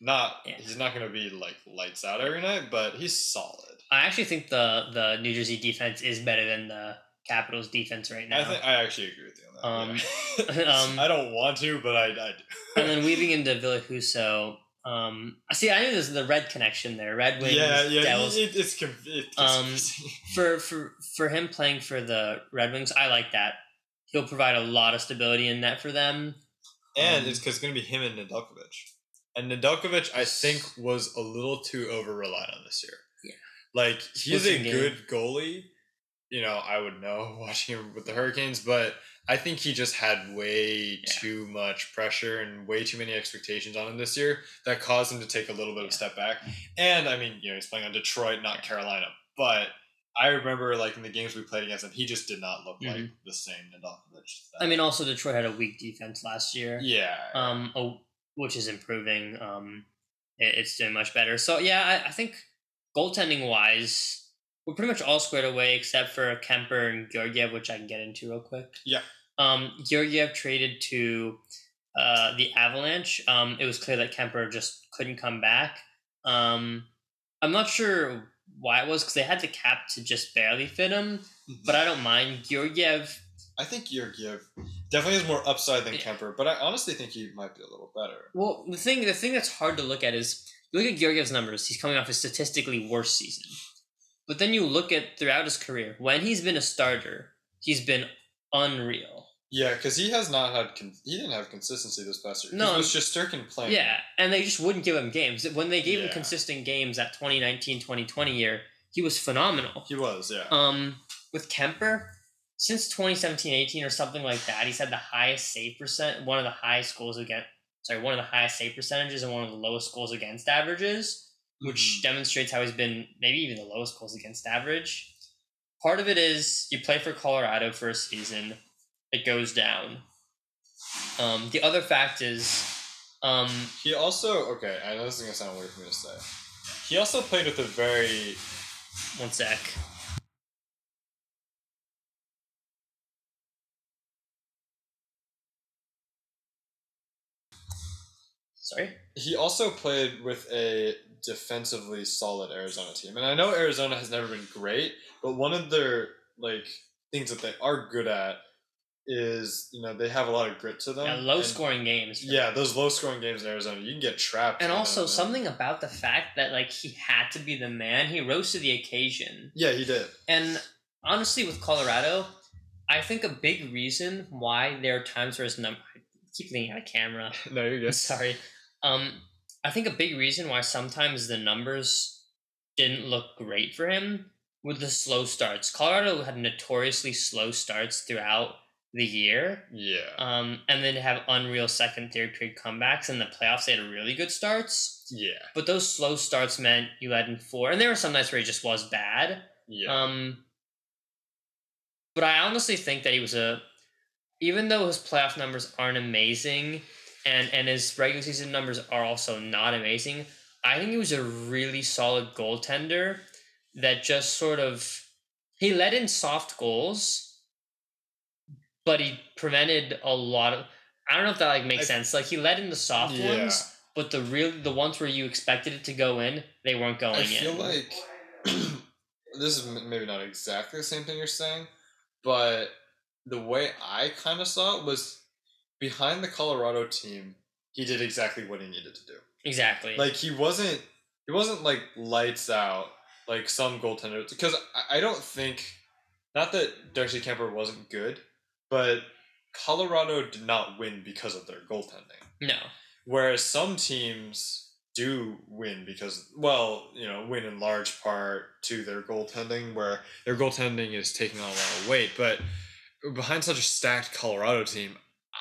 Not Yeah. he's not gonna be like lights out every night, but he's solid. I actually think the the New Jersey defense is better than the Capitals defense right now. I think I actually agree with you on that. Um, yeah. um, I don't want to, but I, I do. and then weaving into Ville Husso, um, I see. I knew there's the red connection there. Red Wings, yeah, yeah, Devils. it, it's conf- it Um, for for for him playing for the Red Wings, I like that. He'll provide a lot of stability in net for them. and um, it's because it's gonna be him and Nedeljkovic, and Nedeljkovic I think was a little too over relied on this year. Yeah. like he's a game. good goalie. You know, I would know watching him with the Hurricanes, but I think he just had way Yeah. too much pressure and way too many expectations on him this year that caused him to take a little bit of a step back. And I mean, you know, he's playing on Detroit, not Carolina, but I remember like in the games we played against him, he just did not look like the same Nedeljkovic. that- I mean, also Detroit had a weak defense last year. yeah, um, oh, which is improving. Um, it, it's doing much better. So yeah, I, I think goaltending wise, we're pretty much all squared away except for Kuemper and Georgiev, which I can get into real quick. Yeah. Um, Georgiev traded to uh, the Avalanche. Um, it was clear that Kuemper just couldn't come back. Um, I'm not sure why it was because they had the cap to just barely fit him, but I don't mind Georgiev. I think Georgiev definitely has more upside than Yeah. Kuemper, but I honestly think he might be a little better. Well, the thing the thing that's hard to look at is look at Georgiev's numbers. He's coming off a statistically worse season, but then you look at throughout his career when he's been a starter, he's been unreal. Yeah, because he has not had con- he didn't have consistency this past year. No, it was just Shesterkin playing. Yeah, and they just wouldn't give him games. When they gave him consistent games that 2019-2020 year, he was phenomenal. he was. Yeah, Um, with Kuemper, since 2017-18 or something like that, he's had the highest save percent, one of the highest goals against, sorry, one of the highest save percentages and one of the lowest goals against averages, which Mhm. demonstrates how he's been maybe even the lowest goals against average. Part of it is you play for Colorado for a season, it goes down. Um, the other fact is, um, he also okay. I know this is gonna sound weird for me to say. He also played with a very one sec. Sorry. he also played with a defensively solid Arizona team, and I know Arizona has never been great, but one of their like things that they are good at is you know they have a lot of grit to them. Yeah, low and- scoring games. Yeah, those low scoring games in Arizona, you can get trapped. and also them, something about the fact that like he had to be the man. He rose to the occasion. Yeah, he did. And honestly, with Colorado, I think a big reason why there are times where his number. I keep looking at a camera. No, you're good. Sorry. Um, I think a big reason why sometimes the numbers didn't look great for him with the slow starts. Colorado had notoriously slow starts throughout the year. Yeah. Um, and then have unreal second, third period comebacks. In the playoffs, they had really good starts. yeah. But those slow starts meant you led in four. And there were some nights where he just was bad. Yeah. Um, but I honestly think that he was a, even though his playoff numbers aren't amazing, and and his regular season numbers are also not amazing, I think he was a really solid goaltender that just sort of he let in soft goals, but he prevented a lot of. I don't know if that like makes I- sense. Like he let in the soft Yeah. ones, but the real the ones where you expected it to go in, they weren't going I in. feel like this is maybe not exactly the same thing you're saying, but the way I kind of saw it was behind the Colorado team, he did exactly what he needed to do. exactly. Like he wasn't he wasn't like lights out like some goaltenders because I, don't think not that Darcy Kuemper wasn't good, but Colorado did not win because of their goaltending. no. Whereas some teams do win because, well, you know, win in large part to their goaltending, where their goaltending is taking on a lot of weight. But behind such a stacked Colorado team,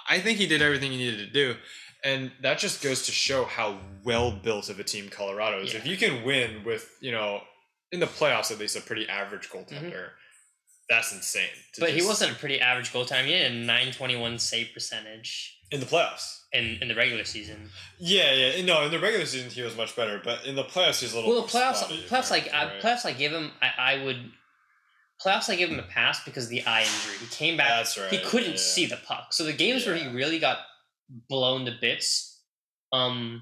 I think he did everything he needed to do. And that just goes to show how well built of a team Colorado is. Yeah. If you can win with, you know, in the playoffs at least, a pretty average goaltender, that's insane. Mm-hmm. But he wasn't a pretty average goaltender. He had a 921 save percentage in the playoffs. in, in the regular season. Yeah, yeah. No, in the regular season he was much better, but in the playoffs he's a little. Well, the playoffs, spotty, playoffs like I, right? playoffs, I give him. I, I would. Playoffs, I give him a pass because of the eye injury. He came back. That's right. he couldn't yeah. see the puck. So the games where he really got blown to bits, um,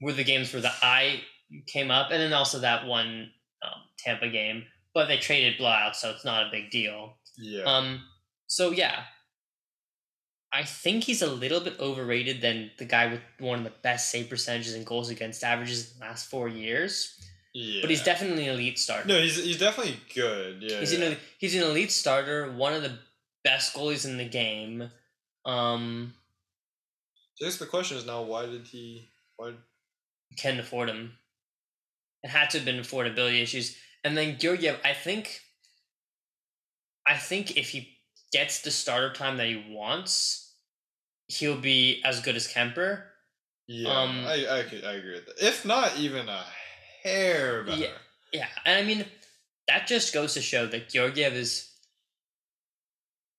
were the games where the eye came up, and then also that one um, Tampa game. But they traded blowout, so it's not a big deal. Yeah. Um. So yeah, I think he's a little bit overrated than the guy with one of the best save percentages and goals against averages in the last four years. Yeah. But he's definitely an elite starter. No, he's he's definitely good. Yeah. he's yeah. an he's an elite starter, one of the best goalies in the game. Um, I guess the question is now why did he why Can't afford him. It had to have been affordability issues, and then Georgiev. I think. I think if he gets the starter time that he wants, he'll be as good as Kuemper. Yeah, Um, I, I could- I agree with that. If not even a hair better. Yeah. Yeah, and I mean that just goes to show that Georgiev is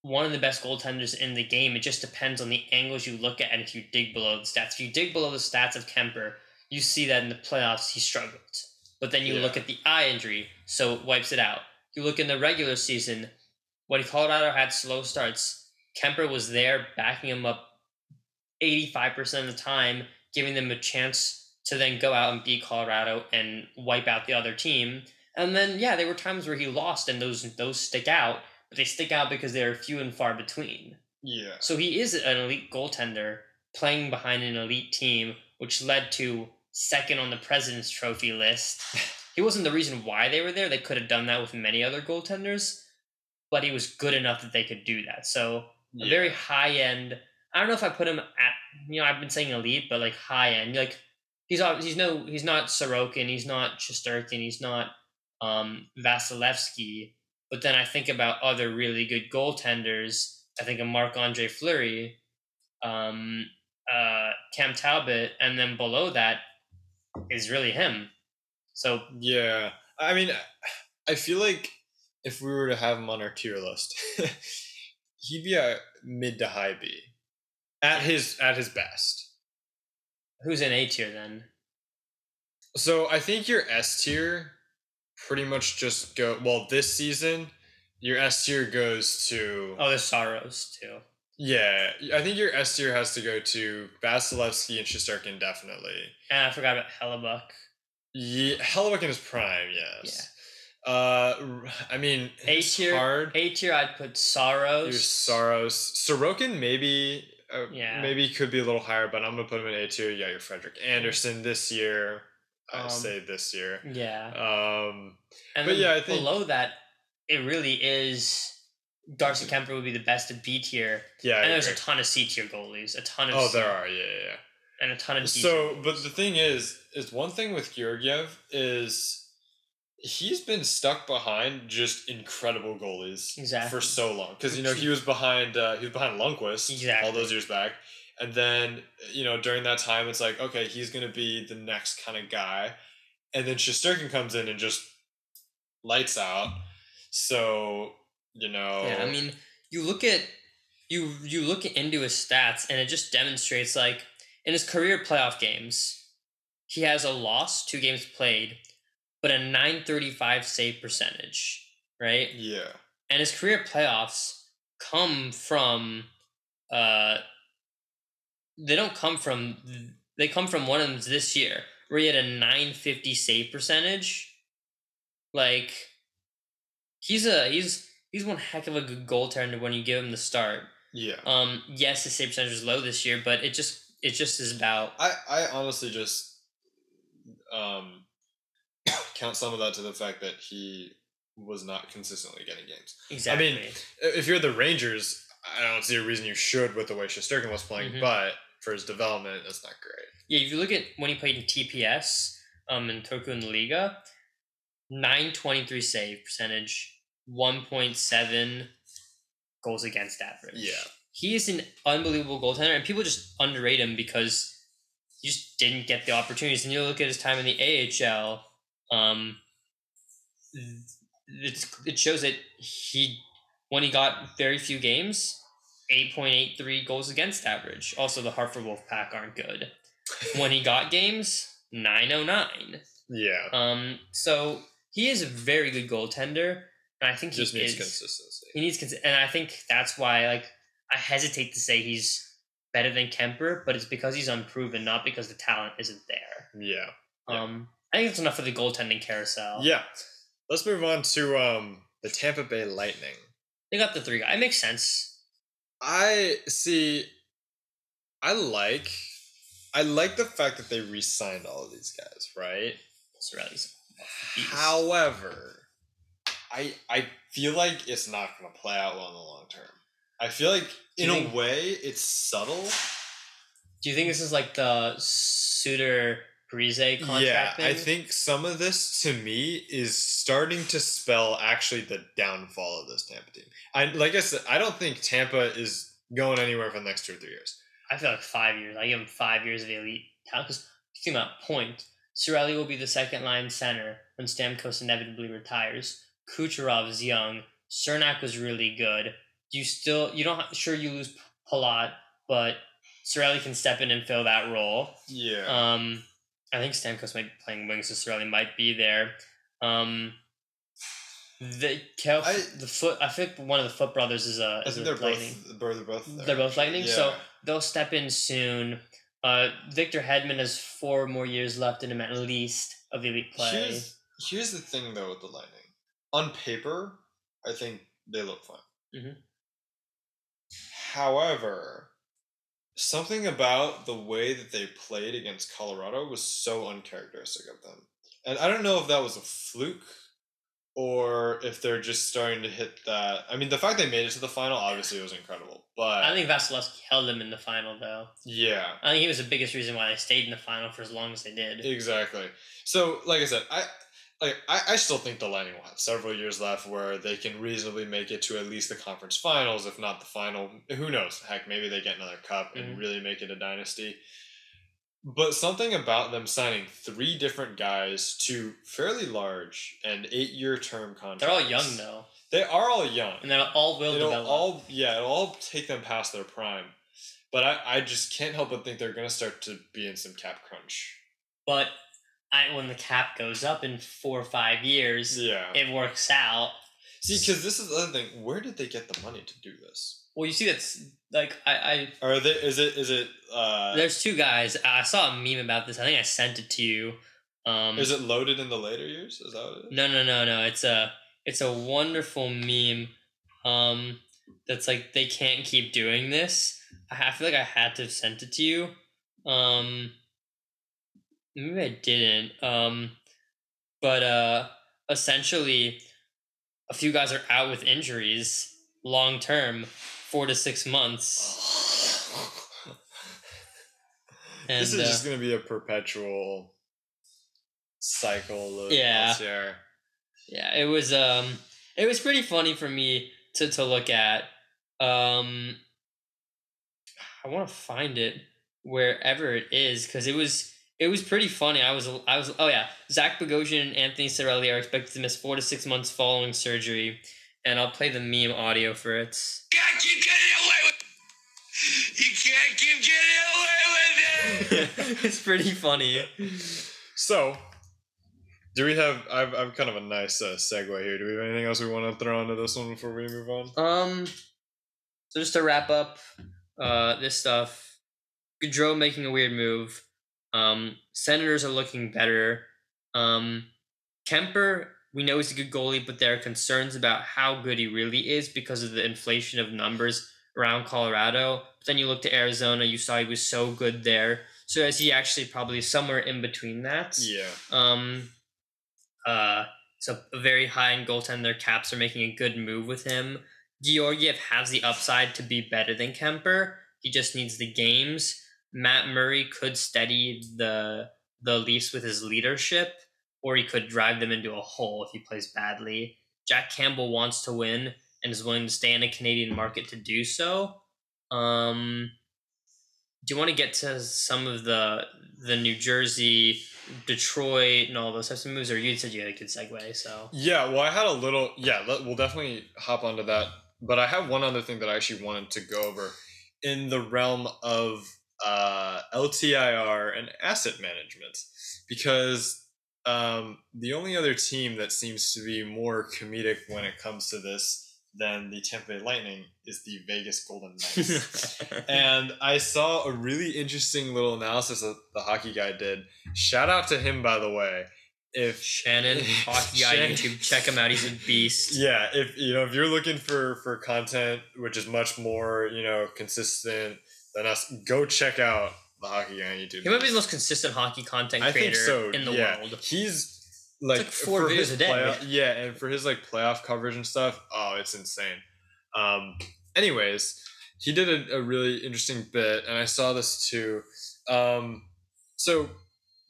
one of the best goaltenders in the game. It just depends on the angles you look at and if you dig below the stats. If you dig below the stats of Kuemper, you see that in the playoffs he struggled. But then you Yeah. look at the eye injury, so it wipes it out. You look in the regular season, when Colorado had slow starts, Kuemper was there backing him up 85% of the time, giving them a chance to then go out and beat Colorado and wipe out the other team. And then yeah, there were times where he lost and those those stick out, but they stick out because they're few and far between. Yeah. So he is an elite goaltender playing behind an elite team, which led to second on the President's Trophy list. he wasn't the reason why they were there. They could have done that with many other goaltenders, but he was good enough that they could do that. So a very high end. I don't know if I put him at you know I've been saying elite, but like high end. Like he's he's no he's not Sorokin, he's not Shesterkin, he's not um, Vasilevskiy. But then I think about other really good goaltenders. I think of Marc Andre Fleury, um, uh, Cam Talbot, and then below that is really him. So Yeah. I mean, I feel like if we were to have him on our tier list, he'd be a mid to high B at his at his best. Who's in A tier then? So I think your S tier pretty much just go well this season. Your S tier goes to Oh, there's Soros too. yeah. I think your S tier has to go to Vasilevskiy and Shesterkin definitely. And I forgot about Hellebuyck. Yeah, Hellebuyck in his prime, yes. Yeah. Uh, I mean, A tier. A tier. I'd put Your Sorrows. Soros, Sorokin maybe, uh, Yeah. maybe could be a little higher, but I'm gonna put him in A tier. Yeah, your Frederik Andersen this year. I Um, say this year. Yeah. Um, And But yeah, I think- below that, it really is. Darcy Kuemper would be the best at B tier, yeah. I and there's a ton of C tier goalies, a ton of Oh, C- there are. Yeah, yeah, yeah. and a ton of D So, tier but the thing is, is one thing with Georgiev is he's been stuck behind just incredible goalies Exactly. for so long because you know he was behind uh, he was behind Lundqvist all those years back, and then you know during that time it's like okay he's gonna be the next kind of guy, and then Shesterkin comes in and just lights out. So you know, yeah, I mean, you look at you you look into his stats, and it just demonstrates like in his career playoff games, he has a loss, two games played, but a nine thirty five save percentage, right? yeah, and his career playoffs come from uh they don't come from they come from one of them this year where he had a 950 save percentage like he's a he's he's one heck of a good goaltender when you give him the start yeah. um yes his save percentage is low this year but it just it just is about I, I honestly just um, count some of that to the fact that he was not consistently getting games. exactly I mean, If you're the Rangers, I don't see a reason you should with the way Shesterkin was playing, Mhm. but for his development, that's not great. Yeah, if you look at when he played in TPS, um, in Turku and Liiga, nine twenty three save percentage, one point seven goals against average. Yeah. he is an unbelievable goaltender, and people just underrate him because he just didn't get the opportunities. And you look at his time in the AHL, um, it's, it shows that he when he got very few games. 8.83 goals against average. Also, the Hartford Wolf Pack aren't good when he got games 909 Yeah. um so he is a very good goaltender and i think Just he needs is consistency. he needs cons- and i think that's why like i hesitate to say he's better than kuemper but it's because he's unproven not because the talent isn't there Yeah. Yeah. um i think that's enough for the goaltending carousel Yeah. Let's move on to um, the Tampa Bay Lightning. they got the three guy it makes sense I see. I like. I like the fact that they re-signed all of these guys, right? Cirelli's However, I I feel like it's not going to play out well in the long term. I feel like in you a way it's subtle. do you think this is like the suitor Contract Yeah, I think some of this to me is starting to spell actually the downfall of this Tampa team. I like I said, I don't think Tampa is going anywhere for the next two or three years. I feel like five years. I give him five years of elite talent because think about point. Cirelli will be the second line center when Stamkos inevitably retires. Kucherov is young. Cernak was really good. You still you don't sure you lose Palat, but Cirelli can step in and fill that role. Yeah. Um, I think Stamkos might be playing wings, so Cirelli might be there. Um, the Kel, I- the Foote. I think one of the Foote brothers is a I is think a they're lightning. both, they're both there. They're both lightning, so they'll step in soon. Uh, Victor Hedman has four more years left in him at least of elite play. Here's, here's the thing though with the Lightning. On paper, I think they look fine. Mhm. However, something about the way that they played against Colorado was so uncharacteristic of them. And I don't know if that was a fluke or if they're just starting to hit that. I mean, the fact they made it to the final obviously was incredible. But I think Vasilevskiy held them in the final, though. yeah, I think he was the biggest reason why they stayed in the final for as long as they did. Exactly. So, like I said, I like I, I still think the Lightning will have several years left where they can reasonably make it to at least the conference finals, if not the final. Who knows? Heck, maybe they get another cup and Mhm. really make it a dynasty. But something about them signing three different guys to fairly large and eight year term contracts. They're all young though, They are all young. and they're all will it'll develop. all yeah, it'll all take them past their prime. But I, I just can't help but think they're gonna start to be in some cap crunch. but I, when the cap goes up in four or five years, Yeah. it works out. See, because this is the other thing. Where did they get the money to do this? Well, you see, that's like I, I Are they? Is it? Is it? Uh, There's two guys. I saw a meme about this. I think I sent it to you. Um, Is it loaded in the later years? Is that what it is? no, no, no, no. It's a it's a wonderful meme. Um, that's like they can't keep doing this. I I feel like I had to have sent it to you. Um, maybe I didn't. Um, but uh, essentially, a few guys are out with injuries long term, four to six months. And, this is uh, just going to be a perpetual cycle of Yeah. LTIR. Yeah, it was um it was pretty funny for me to to look at. Um I want to find it wherever it is cuz it was it was pretty funny. I was I was oh yeah, Zach Bogosian and Anthony Cirelli are expected to miss 4 to 6 months following surgery and I'll play the meme audio for it. can't keep getting away with You can't keep getting away with it. it's pretty funny. So, do we have? I've, I've kind of a nice uh, segue here. Do we have anything else we want to throw into this one before we move on? Um, so just to wrap up uh, this stuff, Gaudreau making a weird move. Um, Senators are looking better. Um, Kuemper, we know he's a good goalie, but there are concerns about how good he really is because of the inflation of numbers around Colorado. But then you look to Arizona, you saw he was so good there. So is he actually probably somewhere in between that? Yeah. Um, uh, so a very high in goaltender. Caps are making a good move with him. Georgiev has the upside to be better than Kuemper. He just needs the games. Matt Murray could steady the the Leafs with his leadership, or he could drive them into a hole if he plays badly. Jack Campbell wants to win and is willing to stay in a Canadian market to do so. Um, do you want to get to some of the the New Jersey, Detroit, and all those types of moves? Or you said you had a good segue, so Yeah. Well, I had a little. Yeah. We'll definitely hop onto that. But I have one other thing that I actually wanted to go over in the realm of uh, LTIR and asset management, because um, the only other team that seems to be more comedic when it comes to this than the Tampa Bay Lightning is the Vegas Golden Knights. and I saw a really interesting little analysis that the hockey guy did. Shout out to him, by the way. If Shannon, hockey guy Shannon- YouTube, check him out. He's a beast. yeah, if you know if you're looking for for content which is much more you know consistent than us, go check out the hockey guy on YouTube. He might be the most consistent hockey content I think creator so. in the yeah. world. He's like, like four for videos a day. playoff- yeah, and for his like playoff coverage and stuff, oh, it's insane. Um, anyways, he did a, a really interesting bit, and I saw this too. Um, so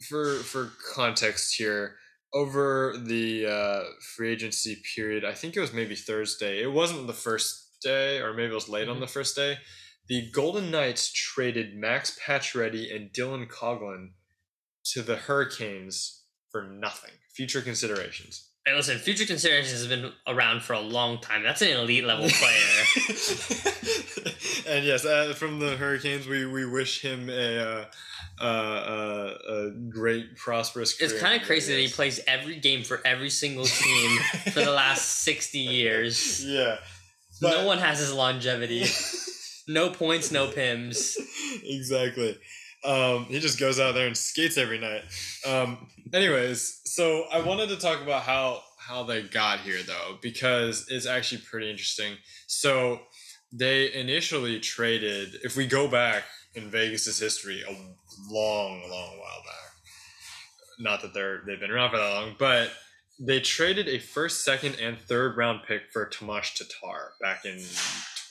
for for context here, over the uh, free agency period, I think it was maybe Thursday. It wasn't the first day, or maybe it was late on Mhm. the first day. The Golden Knights traded Max Pacioretty and Dylan Coghlan to the Hurricanes for nothing. Future considerations. And listen, future considerations has been around for a long time. That's an elite level player. and yes, uh, from the Hurricanes, we, we wish him a uh, uh, uh, a great prosperous. It's kind of crazy that he plays every game for every single team for the last 60 years. Yeah, no one has his longevity. No points, no pims. exactly. Um, he just goes out there and skates every night. Um, anyways, so I wanted to talk about how how they got here though, because it's actually pretty interesting. So they initially traded. If we go back in Vegas's history, a long, long while back. Not that they're they've been around for that long, but they traded a first, second, and third round pick for Tomash Tatar back in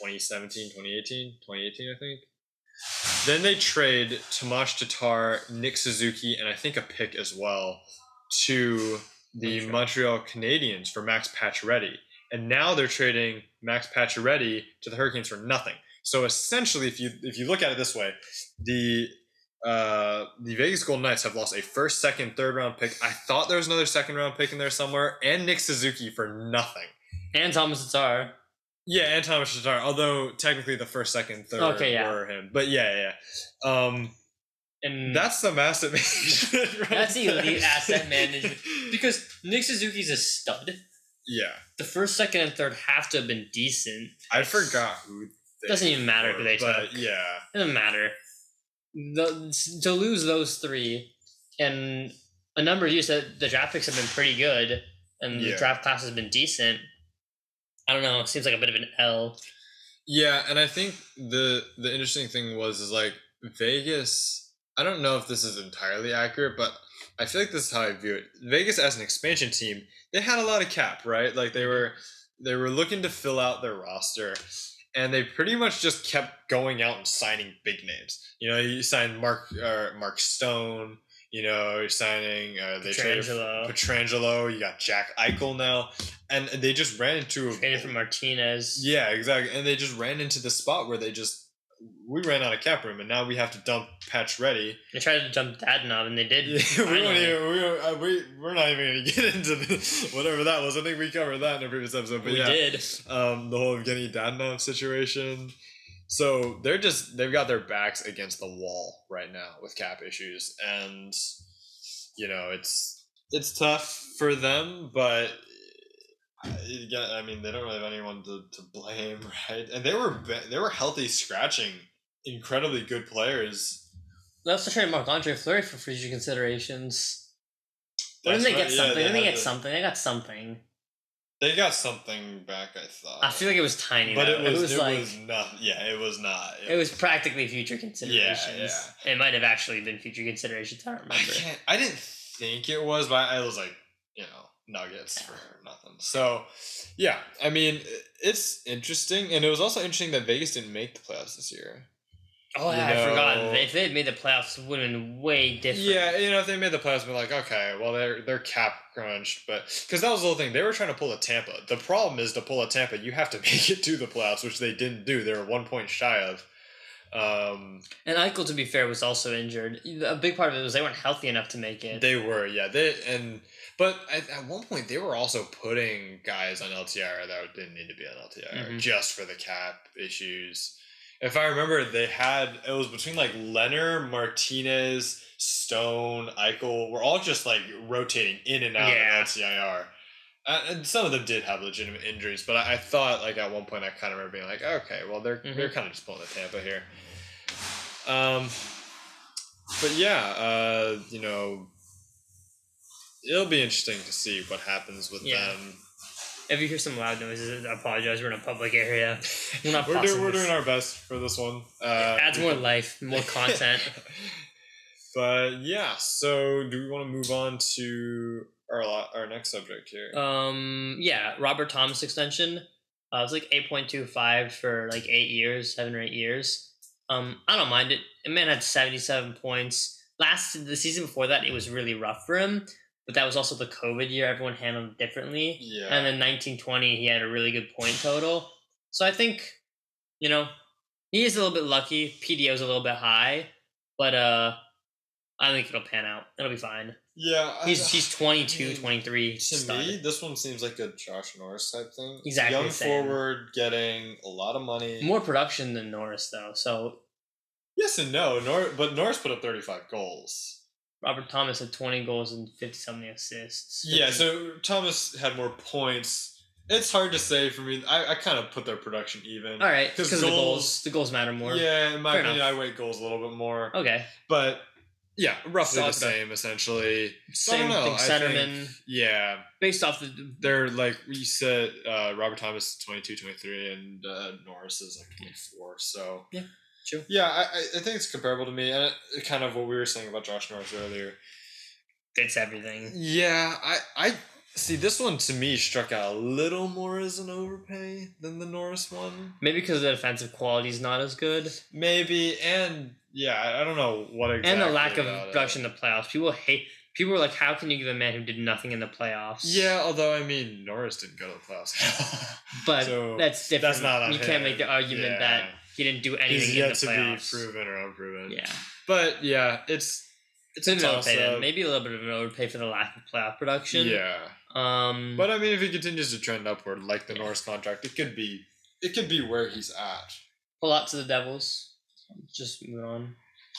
2017, 2018, 2018, I think. Then they trade Tomash Tatar, Nick Suzuki, and I think a pick as well to the Montreal. Montreal Canadiens for Max Pacioretty. And now they're trading Max Pacioretty to the Hurricanes for nothing. So essentially, if you if you look at it this way, the uh, the Vegas Golden Knights have lost a first, second, third round pick. I thought there was another second round pick in there somewhere, and Nick Suzuki for nothing. And Thomas Tatar. Yeah, and Thomas Tatar. Although technically the first, second, third Okay, yeah. were him. But yeah, yeah. Um, And that's some asset management. Right That's the there. elite asset management. because Nick Suzuki's a stud. yeah, The first, second, and third have to have been decent. I forgot who. Doesn't even matter who were, they but took. yeah, Doesn't matter. The, to lose those three and a number of years that the draft picks have been pretty good and the Yeah. draft class has been decent. I don't know. It seems like a bit of an L. Yeah, and I think the the interesting thing was is like Vegas. I don't know if this is entirely accurate, but I feel like this is how I view it. Vegas as an expansion team, they had a lot of cap, right? Like they were they were looking to fill out their roster, and they pretty much just kept going out and signing big names. You know, you signed Mark uh, Mark Stone. You know, you're signing. Uh, they traded Pietrangelo. Pietrangelo. You got Jack Eichel now, and they just ran into a Traded for Martinez. yeah, exactly. And they just ran into the spot where they just we ran out of cap room, and now we have to dump Patch Ready. They tried to dump Dadonov and they did. Yeah, we even we uh, we we're not even gonna get into the, whatever that was. I think we covered that in a previous episode. But we yeah, did. um, the whole Evgeny Dadonov situation. So they're just they've got their backs against the wall right now with cap issues, and you know it's it's tough for them, but yeah, I mean they don't really have anyone to, to blame, right? And they were they were healthy, scratching incredibly good players. They also traded Marc Andre Fleury for future considerations. But That's didn't they right, get yeah, something? they didn't they get something? They got something. They got something back, I thought. I feel like it was tiny. but though. it was, it was, like not. Yeah, it was not. it was practically future considerations. yeah. yeah. It might have actually been future considerations. I don't I remember. can't. I didn't think it was, but I was like, you know, nuggets for nothing. So, yeah, I mean, it's interesting, and it was also interesting that Vegas didn't make the playoffs this year. Oh yeah, I forgot. If they had made the playoffs, it would have been way different. Yeah, you know, if they made the playoffs, we're like, okay, well, they're they're cap crunched, but because that was the whole thing, they were trying to pull a Tampa. The problem is to pull a Tampa, you have to make it to the playoffs, which they didn't do. They were one point shy of. Um, And Eichel, to be fair, was also injured. A big part of it was they weren't healthy enough to make it. They were, yeah. They and but at, at one point they were also putting guys on LTIR that didn't need to be on LTIR Mhm. just for the cap issues. If I remember, they had it was between like Leonard, Martinez, Stone, Eichel. We're all just like rotating in and out Yeah. of LTIR. Uh, and some of them did have legitimate injuries, but I, I thought like at one point I kind of remember being like, okay, well they're they're Mhm. kind of just pulling the Tampa here. Um, but yeah, uh, you know, it'll be interesting to see what happens with Yeah. them. If you hear some loud noises, I apologize. We're in a public area. We're not we're, we're doing our best for this one. Uh, adds more life, more content. but yeah, so do we want to move on to our our next subject here? Um, yeah, Robert Thomas extension. Uh, it was like eight point two five for like eight years, seven or eight years. Um, I don't mind it. The man had seventy seven points. Last the season before that, it was really rough for him. But that was also the COVID year. Everyone handled it differently. yeah, And then nineteen twenty, he had a really good point total. So I think, you know, he is a little bit lucky. PDO is a little bit high, but uh, I think it'll pan out. It'll be fine. yeah. I- He's he's 22, I mean, 23. To stud. me, this one seems like a Josh Norris type thing. Exactly Young forward, getting a lot of money. More production than Norris, though. So Yes and no. Nor- but Norris put up 35 goals. Robert Thomas had 20 goals and 50 something assists. Yeah, so Thomas had more points. It's hard to say for me. I, I kind of put their production even. All right, 'Cause because the goals- goals, the goals matter more. Yeah, in my Fair opinion, I weight goals a little bit more. Okay. But yeah, roughly the same essentially. Same thing. Centerman, Yeah, based off the. they're like we said. Uh, Robert Thomas is 22, 23, and uh, Norris is like twenty four. So Yeah, true. Yeah, I, I I think it's comparable to me, and it, kind of what we were saying about Josh Norris earlier. Fits everything. Yeah, I I see this one to me struck out a little more as an overpay than the Norris one. Maybe because the defensive quality is not as good, Maybe, and yeah, I, I don't know what exactly. and the lack of production in the playoffs. People hate. People were like, "How can you give a man who did nothing in the playoffs?" Yeah, although I mean Norris didn't go to the playoffs. but So, that's different. that's not on You can't make the argument Yeah. that he didn't do anything He's in yet the to be proven or unproven. Yeah, but yeah, it's it's an overpay. Maybe a little bit of an overpay for the lack of playoff production. Yeah, Um, but I mean, if he continues to trend upward like the Norris contract, it could be it could be where he's at. pull out to the Devils. Just move on.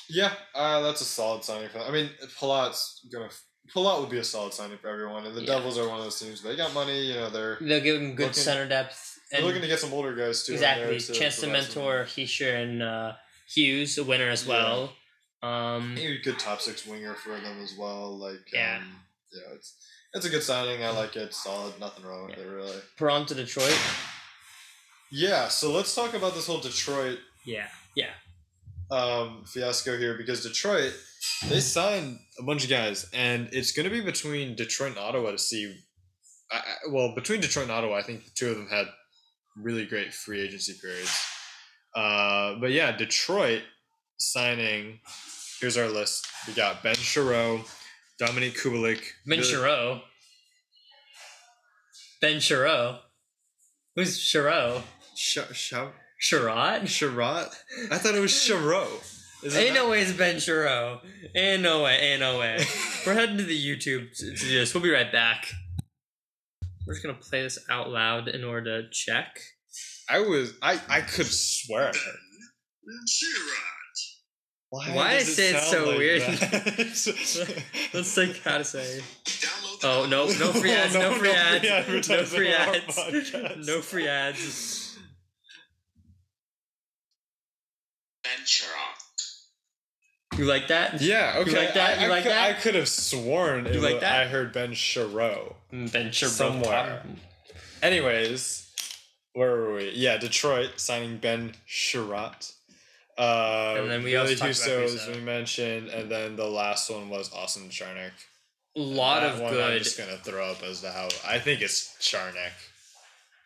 Yeah, uh, that's a solid signing for them. I mean, Palat's gonna Palat would be a solid signing for everyone, and the Yeah. Devils are one of those teams. They got money, you know. They're They'll give him good Looking- center depth. They're looking to get some older guys too. exactly, chance to provide some- mentor Hischier and uh, Hughes, a winner as Yeah. well. Um, a good top six winger for them as well. Like Yeah. um, yeah, it's it's a good signing. I like it. Solid. Nothing wrong with it really. Perron to Detroit. Yeah. So let's talk about this whole Detroit Yeah, yeah. um, fiasco here because Detroit they signed a bunch of guys and it's going to be between Detroit and Ottawa to see. I- well, between Detroit and Ottawa, I think the two of them had really great free agency periods. Uh, but yeah, Detroit signing. Here's our list. We got Ben Sherrow, Dominik Kubalik, Ben Bill- Ben Chiro. Who's Chiro? Sh- Sh- Sherrod? Sherrod? I thought it was it Ain't no way it's Ben Chiro. Ain't no way. Ain't no way. We're heading to the YouTube to to do this. We'll be right back. We're just gonna play this out loud in order to check. I was I I could swear. I heard. Sherrod. Why does I say it's sound so like weird? that? Let's think how to say. Oh no, no free ads, No, no, no free free ads, no advertising free ads, no free ads. Ben Sherrod. You like that? Yeah, okay. You like that? I, You I like could, that? I could have sworn it You like was- that? I heard Ben Sherrow. Ben Chiro. Somewhere. Anyways, where were we? Yeah, Detroit signing Ben Chiarot. Uh, And then we Billy also Husso, as we mentioned, and then the last one was Austin Czarnik. A lot of one I'm good. just gonna throw up as to how I think it's Charnick.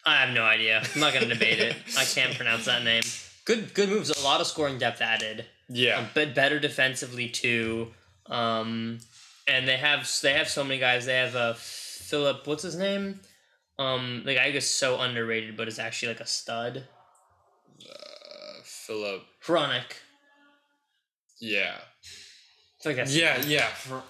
I have no idea. I'm not gonna debate it. I can't pronounce that name. Good, good moves. A lot of scoring depth added. Yeah, but better defensively too. Um, and they have they have so many guys. They have a Filip. What's his name? Um, the guy who's so underrated, but is actually like a stud. uh, Filip. Hronek. Yeah, like yeah, yeah. For,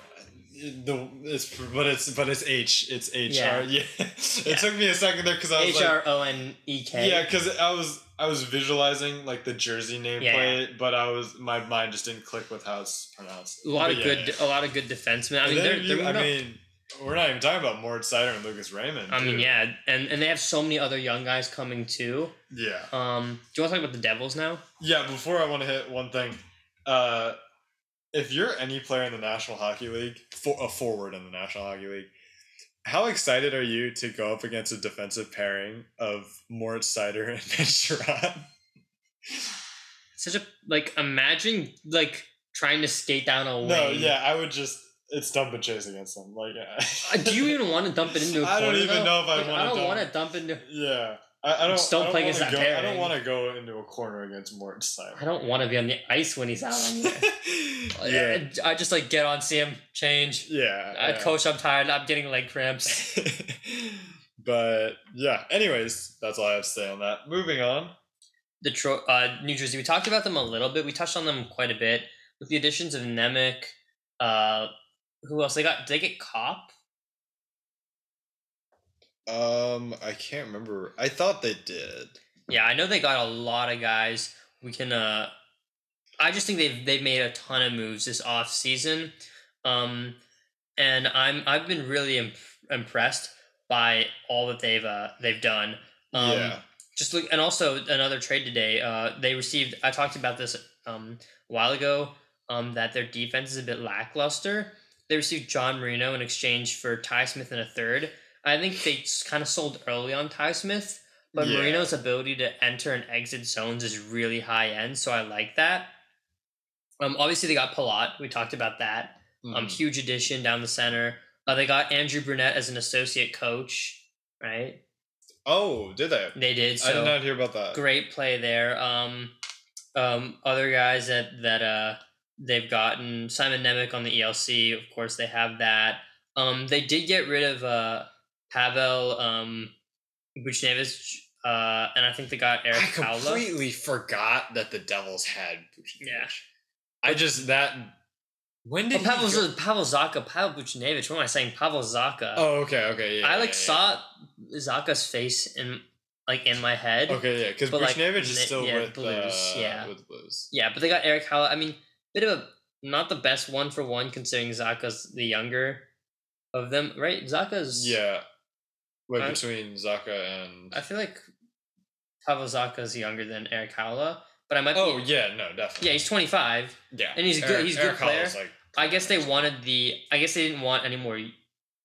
the it's but it's but it's H. It's H R. Yeah. Yeah. it Yeah. took me a second there because I was H R O N E K. Yeah, because I was I was visualizing like the jersey nameplate, but I was my mind just didn't click with how it's pronounced. A lot But of yeah, good, yeah. a lot of good defensemen. I mean, they're, you- they're I mean, we're not even talking about Mort Seider and Lucas Raymond. I mean, yeah, and and they have so many other young guys coming too. yeah, Um, do you want to talk about the Devils now? yeah. Before I want to hit one thing, uh, if you're any player in the National Hockey League, for a forward in the National Hockey League, how excited are you to go up against a defensive pairing of Moritz Seider and Ben Chiarot? Such a like imagine like trying to skate down a lane. No, yeah, I would just it's dump and chase against them. Like, Uh, do you even want to dump it into I don't even though? know if I Like, wanna I don't dump- want to dump into. Yeah, I, I don't. Just don't I don't play wanna against that go, I don't want to go into a corner against Morton Simon. I don't want to be on the ice when he's out on there. yeah, I, I just like get on, see him change. yeah. Uh, yeah. Coach, I'm tired. I'm getting leg cramps. but yeah. Anyways, that's all I have to say on that. Moving on. Detroit, uh, New Jersey. We talked about them a little bit. We touched on them quite a bit with the additions of Nemec. Uh, who else? They got. Did they get Copp. Um, I can't remember. I thought they did. Yeah, I know they got a lot of guys. We can. uh I just think they've they've made a ton of moves this off season, um, and I'm I've been really imp- impressed by all that they've uh they've done. Um, yeah. just look and also another trade today uh they received i talked about this um a while ago um that their defense is a bit lackluster they received john marino in exchange for ty smith and a third i think they kind of sold early on ty smith but Yeah. marino's ability to enter and exit zones is really high end so i like that um obviously they got palat we talked about that um Mhm. huge addition down the center uh, they got andrew brunette as an associate coach right Oh, did they? they did so I did not hear about that. great play there. Um, um, other guys that that uh they've gotten Simon Nemec on the ELC, of course they have that. Um, they did get rid of uh Pavel um Buchnevich, uh, and I think they got Eric I completely forgot that the Devils had Buchnevich. Yeah. I just that. When Oh, did Pavel, go- Pavel Zacha, Pavel Buchnevich. What am I saying? Pavel Zacha. Oh, okay, okay, yeah. I like yeah, saw Zacha's face in like in my head. Okay, yeah, because But, like, Buchnevich is still yeah, with Blues, uh, yeah. with the Blues. Yeah, but they got Erik Haula. I mean, bit of a not the best one for one considering Zacha's the younger of them, right? Zacha's Yeah. Wait, I- between Zacha and I feel like Pavel Zacha is younger than Erik Haula, but I might. Oh be, yeah, no, definitely. yeah, he's 25. yeah, and he's a good- he's a good player. like, I guess they wanted the. I guess they didn't want any more.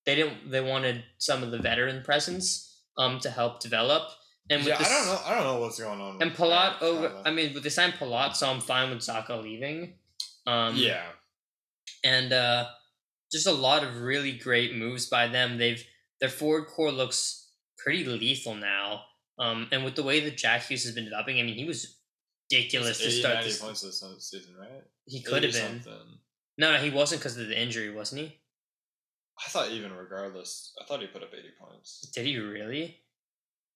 They didn't. They wanted some of the veteran presence um to help develop. And with Yeah, I don't know. I don't know what's going on. And Palat over. I mean, with they signed Palat, so I'm fine with Zacha leaving. Um, yeah, and uh, just a lot of really great moves by them. They've their forward core looks pretty lethal now. Um, and with the way that Jack Hughes has been developing, I mean, he was ridiculous to start this. points this season, right? He could have been. something. No, no, he wasn't because of the injury, wasn't he? I thought even regardless, I thought he put up eighty points. Did he really?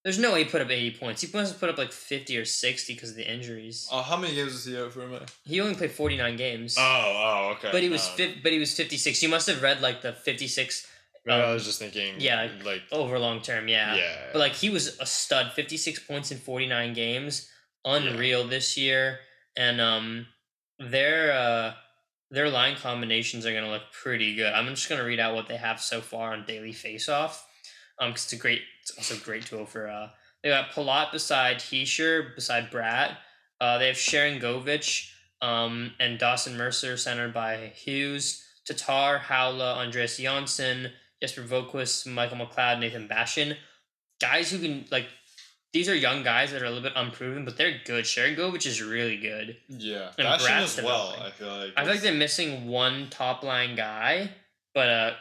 There's no way he put up 80 points. He must have put up like 50 or 60 because of the injuries. Oh, how many games was he out for? Man? He only played 49 games. Oh, oh, okay. but he was no. fif- but he was 56. You must have read like the 56 Maybe I um, was just thinking. yeah, like over long term, yeah. yeah. But like he was a stud, 56 points in 49 games. Unreal this year. And um their uh their line combinations are gonna look pretty good. I'm just gonna read out what they have so far on daily face off. Um, 'cause it's a great it's also a great tool for uh they got Palat beside Hischier, beside Bratt. Uh they have Sharangovich, um, and Dawson Mercer centered by Hughes, Tatar, Haula, Andreas Johnsson, Jesper Boqvist, Michael McLeod, Nathan Bastian. Guys who can like these are young guys that are a little bit unproven, but they're good. Sharangovich is really good. yeah, and Bastian Brad's as well. developing. I feel like. I feel like they're missing one top line guy, but uh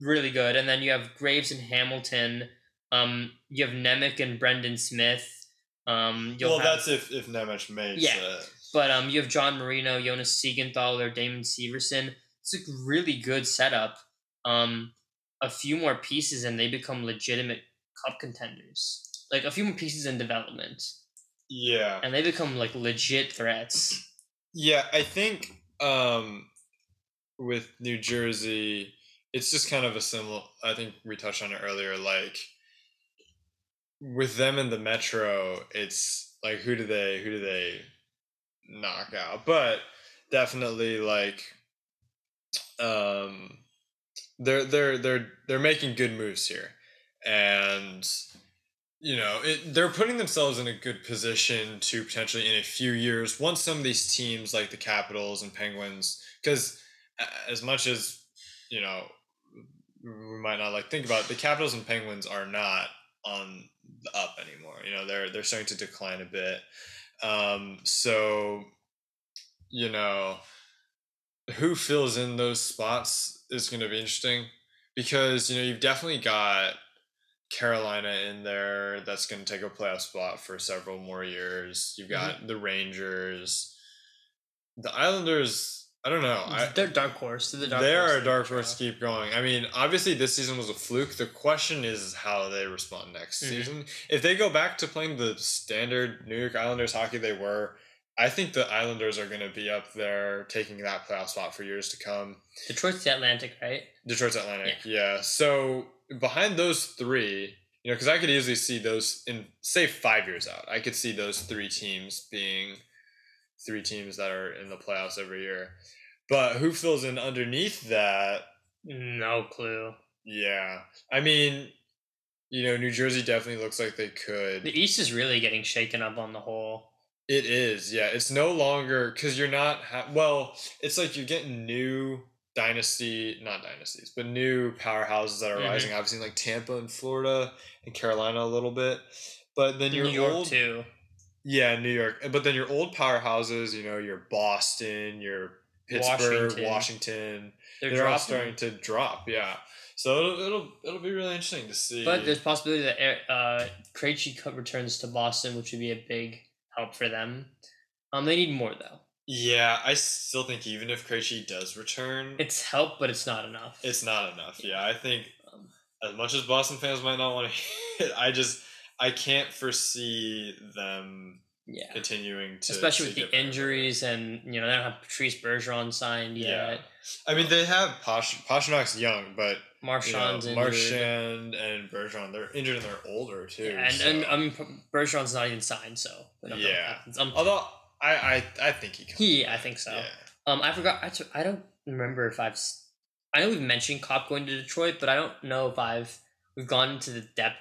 really good. And then you have Graves and Hamilton. Um you have Nemec and Brendan Smith. Um you'll Well, have, that's if if Nemec makes Yeah. it. but um you have John Marino, Jonas Siegenthaler, Damon Severson. It's a really good setup. Um a few more pieces and they become legitimate cup contenders. Like a few more pieces in development. Yeah. And they become like legit threats. Yeah, I think um, with New Jersey, it's just kind of a similar. I think we touched on it earlier. Like with them in the Metro, it's like who do they who do they knock out? But definitely like um, they're they're they're they're making good moves here, and you know, it, they're putting themselves in a good position to potentially in a few years, once some of these teams like the Capitals and Penguins, because as much as you know, we might not like think about it, the Capitals and Penguins are not on the up anymore. You know, they're they're starting to decline a bit. Um, so, you know, who fills in those spots is going to be interesting because you know you've definitely got Carolina in there that's going to take a playoff spot for several more years. You've got the Rangers, the Islanders. I don't know. I, they're dark horse. They're the dark they horse are a dark horse to keep going. I mean, obviously this season was a fluke. The question is how they respond next Mhm. season. If they go back to playing the standard New York Islanders hockey they were, I think the Islanders are going to be up there taking that playoff spot for years to come. Detroit's the Atlantic, right? Detroit's Atlantic, yeah. So behind those three, you know, because I could easily see those in say five years out. I could see those three teams being three teams that are in the playoffs every year. But who fills in underneath that? No clue. Yeah, I mean, you know, New Jersey definitely looks like they could. The East is really getting shaken up on the whole. It is, yeah. It's no longer because you're not. Ha- well, it's like you're getting new dynasty, not dynasties, but new powerhouses that are Mhm. rising. I've seen like Tampa and Florida and Carolina a little bit, but then New your York old, too. yeah, New York. But then your old powerhouses, you know, your Boston, your Pittsburgh, Washington. Washington, They're, they're, all starting to drop. Yeah, so it'll it'll, it'll be really interesting to see. But there's possibility that Eric- uh, Krejci returns to Boston, which would be a big help for them. Um, they need more though. yeah, I still think even if Krejci does return, It's help, but it's not enough. It's not enough. Yeah, I think Um, as much as Boston fans might not want to hear it, I just I can't foresee them yeah, continuing to especially to with the get better. injuries, and you know they don't have Patrice Bergeron signed Yeah. yet. I mean, they have Posh Pastrnak's young, but you know. Marchand and Bergeron they're injured and they're older too. Yeah, and, so- and I mean Bergeron's not even signed, so we don't know what Yeah. Um, although I I, I think he comes. he, I think so. Yeah. Um, I forgot. i don't remember if I've. I know we've mentioned Copp going to Detroit, but I don't know if I've we've gone into the depth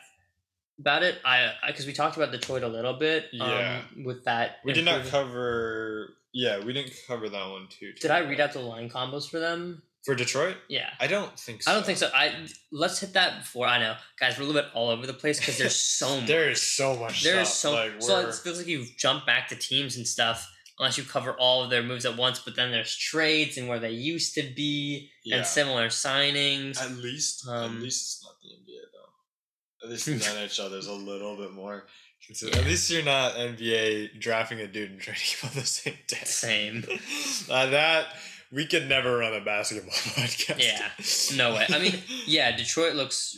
about it. I because we talked about Detroit a little bit. Yeah. Um, with that, We did not cover. Yeah, we didn't cover that one too. Did I read out the line combos for them? For Detroit? Yeah. I don't think so. I don't think so. I let's hit that before. I know, guys, we're a little bit all over the place because there's so much. There is so much. There is so like, so it feels like you jump back to teams and stuff unless you cover all of their moves at once. But then there's trades and where they used to be yeah. and similar signings. At least, Um, at least it's not the NBA though. At least in the NHL, there's a little bit more. consider- Yeah. At least you're not NBA drafting a dude and trading him on the same day. Same. Uh, that we could never run a basketball podcast. Yeah, no way. I mean, Yeah, Detroit looks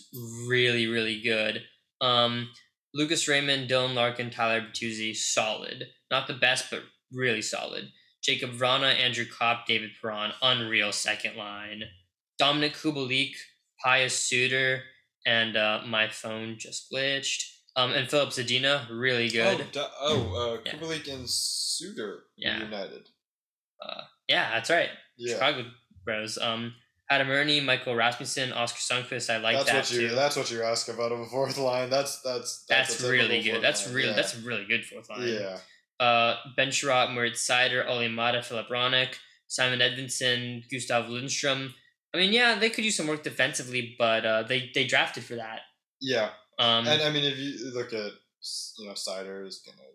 really, really good. Um, Lucas Raymond, Dylan Larkin, Tyler Bertuzzi, solid. Not the best, but really solid. Jakub Vrana, Andrew Copp, David Perron, unreal second line. Dominik Kubalik, Pius Suter, and uh, my phone just glitched. Um, and Filip Zadina, really good. Oh, da- oh uh, Yeah. Kubalik and Suter Yeah. united. Yeah, that's right. Yeah, Chicago Bros. Um, Adam Erne, Michael Rasmussen, Oskar Sundqvist. I like that's that what you. too. That's what you're asking about of a fourth line. That's that's That's, typical really good. That's line. really yeah. that's a really good fourth line. yeah. Uh, Ben Chiarot, Moritz Seider, Olli Maatta, Filip Hronek, Simon Edvinsson, Gustav Lindstrom. I mean, yeah, they could use some work defensively, but uh, they they drafted for that. Yeah, Um, and I mean, if you look at you know, Seider is gonna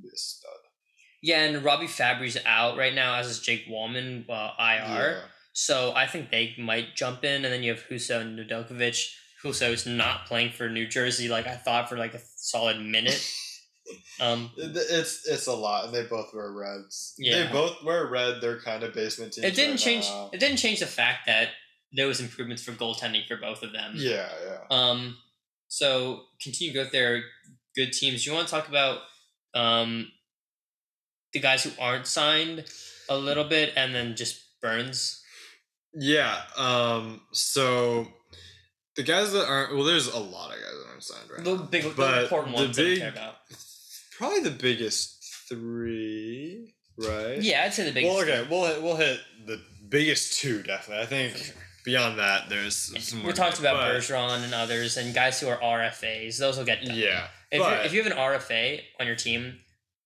be a stud. Yeah, and Robby Fabbri's out right now, as is Jake Walman, uh, IR. Yeah. So I think they might jump in, and then you have Husso and Nedeljkovic. Husso's not playing for New Jersey like I thought for like a solid minute. Um, It's it's a lot, and they both wear reds. Yeah. They both wear red. They're kind of basement teams. it didn't right change. now. It didn't change the fact that there was improvements for goaltending for both of them. Yeah, yeah. Um, so continue growth there. Good teams. Do you want to talk about um, the guys who aren't signed a little bit, and then just Burns. Yeah. Um. So the guys that aren't well, there's a lot of guys that aren't signed right The now. big, the But important the ones that we care about. Probably the biggest three, right? Yeah, I'd say the biggest. Well, okay, we'll hit, we'll hit the biggest two definitely. I think sure. beyond that, there's some more. We talked about but- Bergeron and others, and guys who are RFAs. Those will get done. Yeah, If, but- you're, if you have an RFA on your team,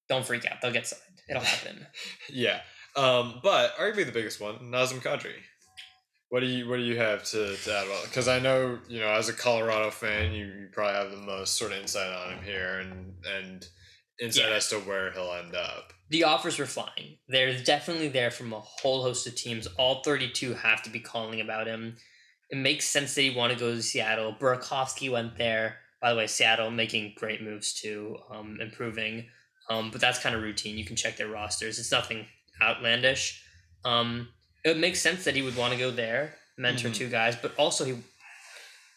don't freak out. They'll get signed. It'll happen. yeah. Um, but arguably the biggest one, Nazem Kadri. What do you what do you have to, to add about? Because I know you know as a Colorado fan, you, you probably have the most sort of insight on him here, and and insight Yeah. as to where he'll end up. the offers were flying. They're definitely there from a whole host of teams. All 32 have to be calling about him. It makes sense that he want to go to Seattle. Burakovsky went there. By the way, Seattle making great moves too, um, improving. Um, but that's kind of routine. You can check their rosters. It's nothing outlandish. Um, it makes sense that he would want to go there, mentor Mhm. two guys, but also he,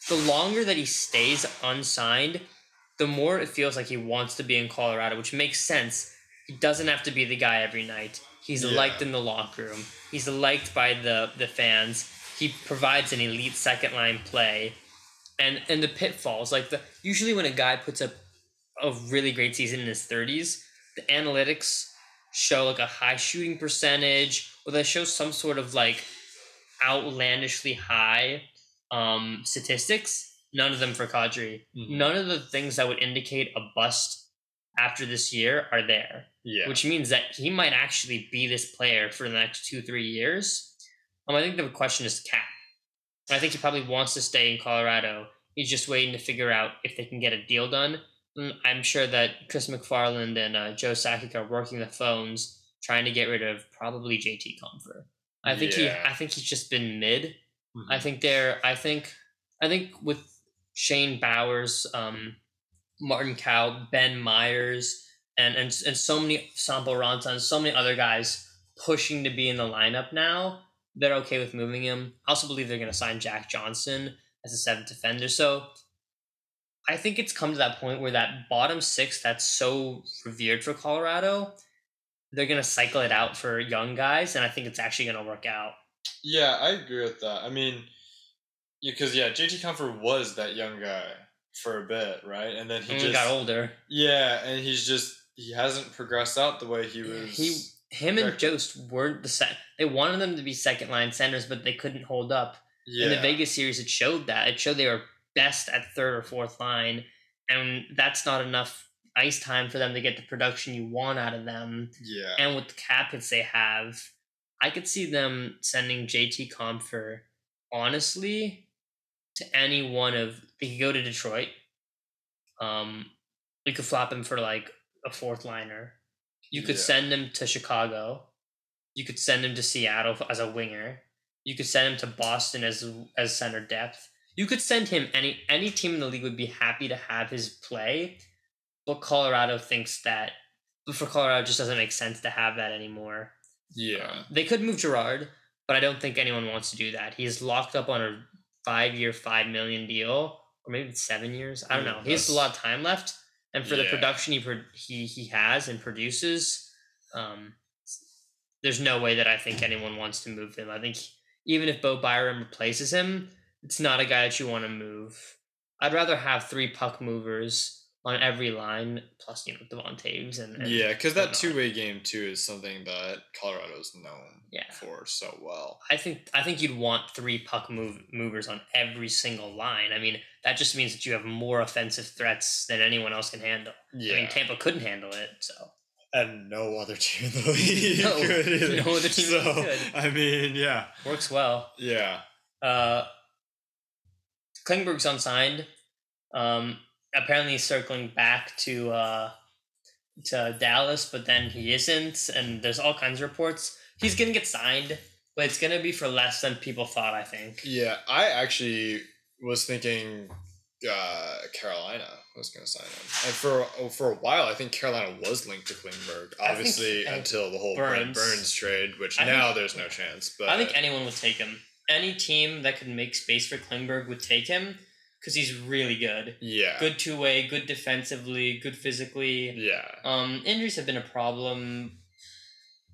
the longer that he stays unsigned, the more it feels like he wants to be in Colorado, which makes sense. He doesn't have to be the guy every night. He's Yeah. liked in the locker room. He's liked by the the fans. He provides an elite second line play, and and the pitfalls like the usually when a guy puts up a really great season in his thirties, the analytics show like a high shooting percentage, or they show some sort of like outlandishly high um, statistics. None of them for Kadri. Mhm. None of the things that would indicate a bust after this year are there Yeah, which means that he might actually be this player for the next two, three years. Um, I think the question is cap. I think he probably wants to stay in Colorado. He's just waiting to figure out if they can get a deal done. And I'm sure that Chris MacFarland and uh, Joe Sakic are working the phones, trying to get rid of probably JT Compher. I think Yeah. he. I think he's just been mid. Mhm. I think they're. I think. I think with Shane Bowers, um, Martin Kaut, Ben Meyers, and and and so many Sampo Ranta and so many other guys pushing to be in the lineup now. They're okay with moving him. I also believe they're going to sign Jack Johnson as a seventh defender. So I think it's come to that point where that bottom six that's so revered for Colorado, they're going to cycle it out for young guys, and I think it's actually going to work out. yeah, I agree with that. I mean, because yeah, JT Compher was that young guy for a bit, right? And then he He just got older. yeah, and he's just he hasn't progressed out the way he was. He him and. Jost weren't the set. They wanted them to be second line centers, but they couldn't hold up. yeah, In the Vegas series, it showed that. It showed they were best at third or fourth line, and that's not enough ice time for them to get the production you want out of them. Yeah. And with the cap hits they have, I could see them sending JT Compher, honestly, to any one of. They could go to Detroit. Um, you could flop him for like a fourth liner. You could Yeah. send him to Chicago. You could send him to Seattle as a winger. You could send him to Boston as as center depth. You could send him any any team in the league would be happy to have his play, but Colorado thinks that but for Colorado it just doesn't make sense to have that anymore. Yeah. Um, they could move Girard, but I don't think anyone wants to do that. He's locked up on a five year, five million deal, or maybe seven years. I don't Mm, know. He has a lot of time left, and for the production he he he has and produces, um, there's no way that I think anyone wants to move him. I think even if Bo Byram replaces him, it's not a guy that you want to move. I'd rather have three puck movers on every line, plus you know Devon and, and Yeah, because that two way game too is something that Colorado's known Yeah. for so well. I think I think you'd want three puck move movers on every single line. I mean, that just means that you have more offensive threats than anyone else can handle. Yeah, I mean, Tampa couldn't handle it, so and no other team in the league No, could either. no other team so, could. I mean, yeah, works well. yeah, Uh, Klingberg's unsigned. Um, apparently he's circling back to uh, to Dallas, but then he isn't, and there's all kinds of reports. He's gonna get signed, but it's gonna be for less than people thought. I think. yeah. I actually was thinking uh, Carolina was going to sign him, and for for a while, I think Carolina was linked to Klingberg. Obviously, think until the whole Burns, Burns- Burns trade, which I now think- there's no chance. But I think anyone would take him. Any team that could make space for Klingberg would take him because he's really good. yeah, Good two way, good defensively, good physically. yeah. Um, injuries have been a problem,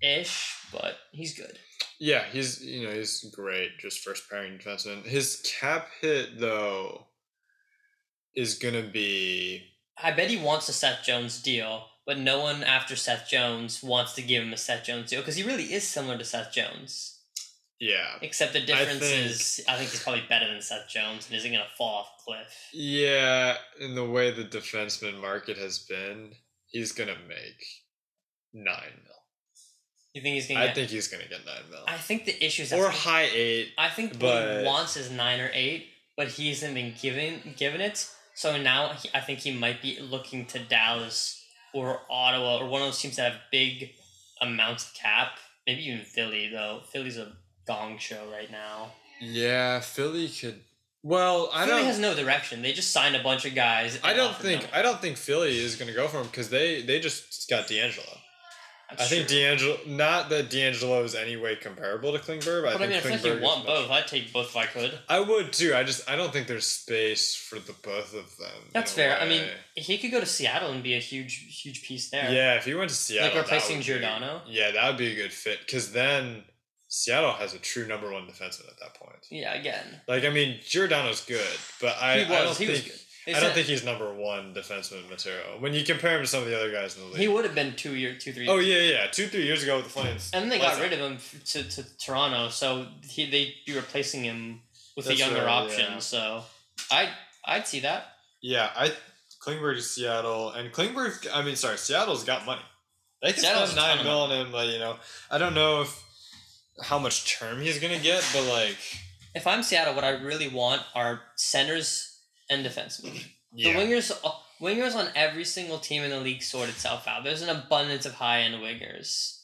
ish, but he's good. Yeah, he's you know he's great, just first pairing defenseman. His cap hit though is gonna be I bet he wants a Seth Jones deal, but no one after Seth Jones wants to give him a Seth Jones deal because he really is similar to Seth Jones. Yeah, Except the difference think- is, I think he's probably better than Seth Jones and isn't going to fall off cliff. yeah. In the way the defenseman market has been, he's gonna make nine mil. You think he's going to I get. think he's gonna get nine mil I think the issue is or high eight. I think what But- he wants is nine or eight, but he hasn't been given given it. So now he, I think he might be looking to Dallas or Ottawa or one of those teams that have big amounts of cap. Maybe even Philly though. Philly's a gong show right now. Yeah, Philly could. Well, I Philly don't. has no direction. They just signed a bunch of guys. I don't think them. I don't think Philly is gonna go for him because they they just got DeAngelo. That's I think true. DeAngelo, not that DeAngelo is any way comparable to Klingberg. But But I, I mean, think if you want both, I'd take both if I could. I would too. I just I don't think there's space for the both of them. That's fair. I mean, he could go to Seattle and be a huge, huge piece there. yeah, if he went to Seattle, like replacing would be- Giordano? yeah, that would be a good fit because then Seattle has a true number one defenseman at that point. Yeah, again. Like I mean, Giordano's good, but I, He I don't. He think was good. I don't think he's number one defenseman material when you compare him to some of the other guys in the league. He would have been two year, two three. oh yeah, yeah, two three years ago with the Flames, And then they got rid of him to, to Toronto, so he they'd be replacing him with That's a younger right, option. yeah. So I I'd see that. Yeah, I Klingberg to Seattle, and Klingberg. I mean, sorry, Seattle's got money. They can Seattle's spend nine mil on him, but you know, I don't know if how much term he's gonna get, but like, If I'm Seattle, what I really want are centers and defensemen. yeah, The wingers uh, wingers on every single team in the league sort itself out. There's an abundance of high end wingers.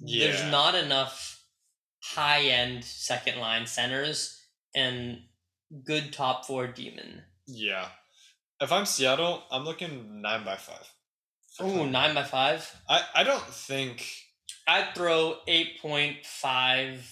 yeah, There's not enough high end second line centers and good top four demon. yeah. If I'm Seattle, I'm looking nine by five. Ooh, nine by five. I I don't think. I'd throw eight point five.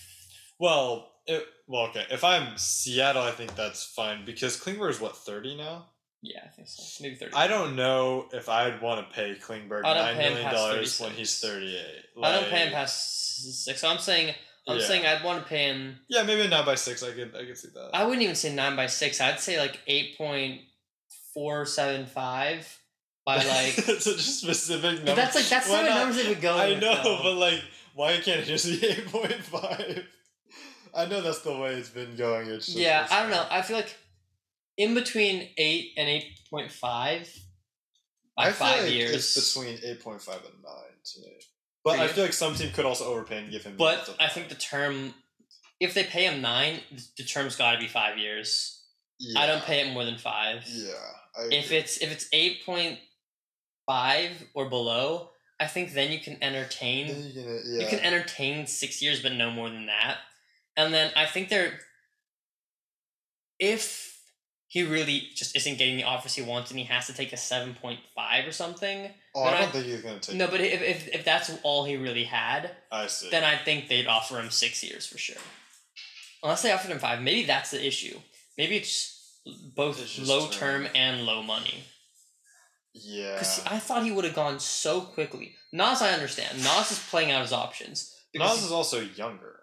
Well, it, well, okay. If I'm Seattle, I think that's fine because Klingberg is what thirty now. Yeah, I think so. Maybe thirty. I don't know if I'd want to pay Klingberg I don't nine pay him million past dollars when he's thirty-eight. I don't pay him past six. So I'm saying I'm Yeah. saying I'd want to pay him. Yeah, maybe a nine by six. I could I could see that. I wouldn't even say nine by six. I'd say like eight point four seven five by like. such a specific number. that's like that's Why the numbers they would go. I with, know, though. but like, why can't it just be eight point five? I know that's the way it's been going. It's just, yeah, I don't know. I feel like in between eight and eight point five by I feel five like years. It's between eight point five and nine to me. But I feel like some team could also overpay and give him. but I think the term, if they pay him nine, the term's got to be five years. Yeah. I don't pay it more than five. Yeah. If it's if it's eight point five or below, I think then you can entertain. You're gonna, yeah. You can entertain six years, but no more than that. And then I think they're if he really just isn't getting the offers he wants and he has to take a seven point five or something. oh, I don't I- think he's gonna take. It. No, but if, if if that's all he really had, I see. then I think they'd offer him six years for sure. Unless they offered him five, maybe that's the issue. Maybe it's both It's low term. term and low money. Yeah. Because I thought he would have gone so quickly. Nas, I understand. Nas is playing out his options. Nas is also younger.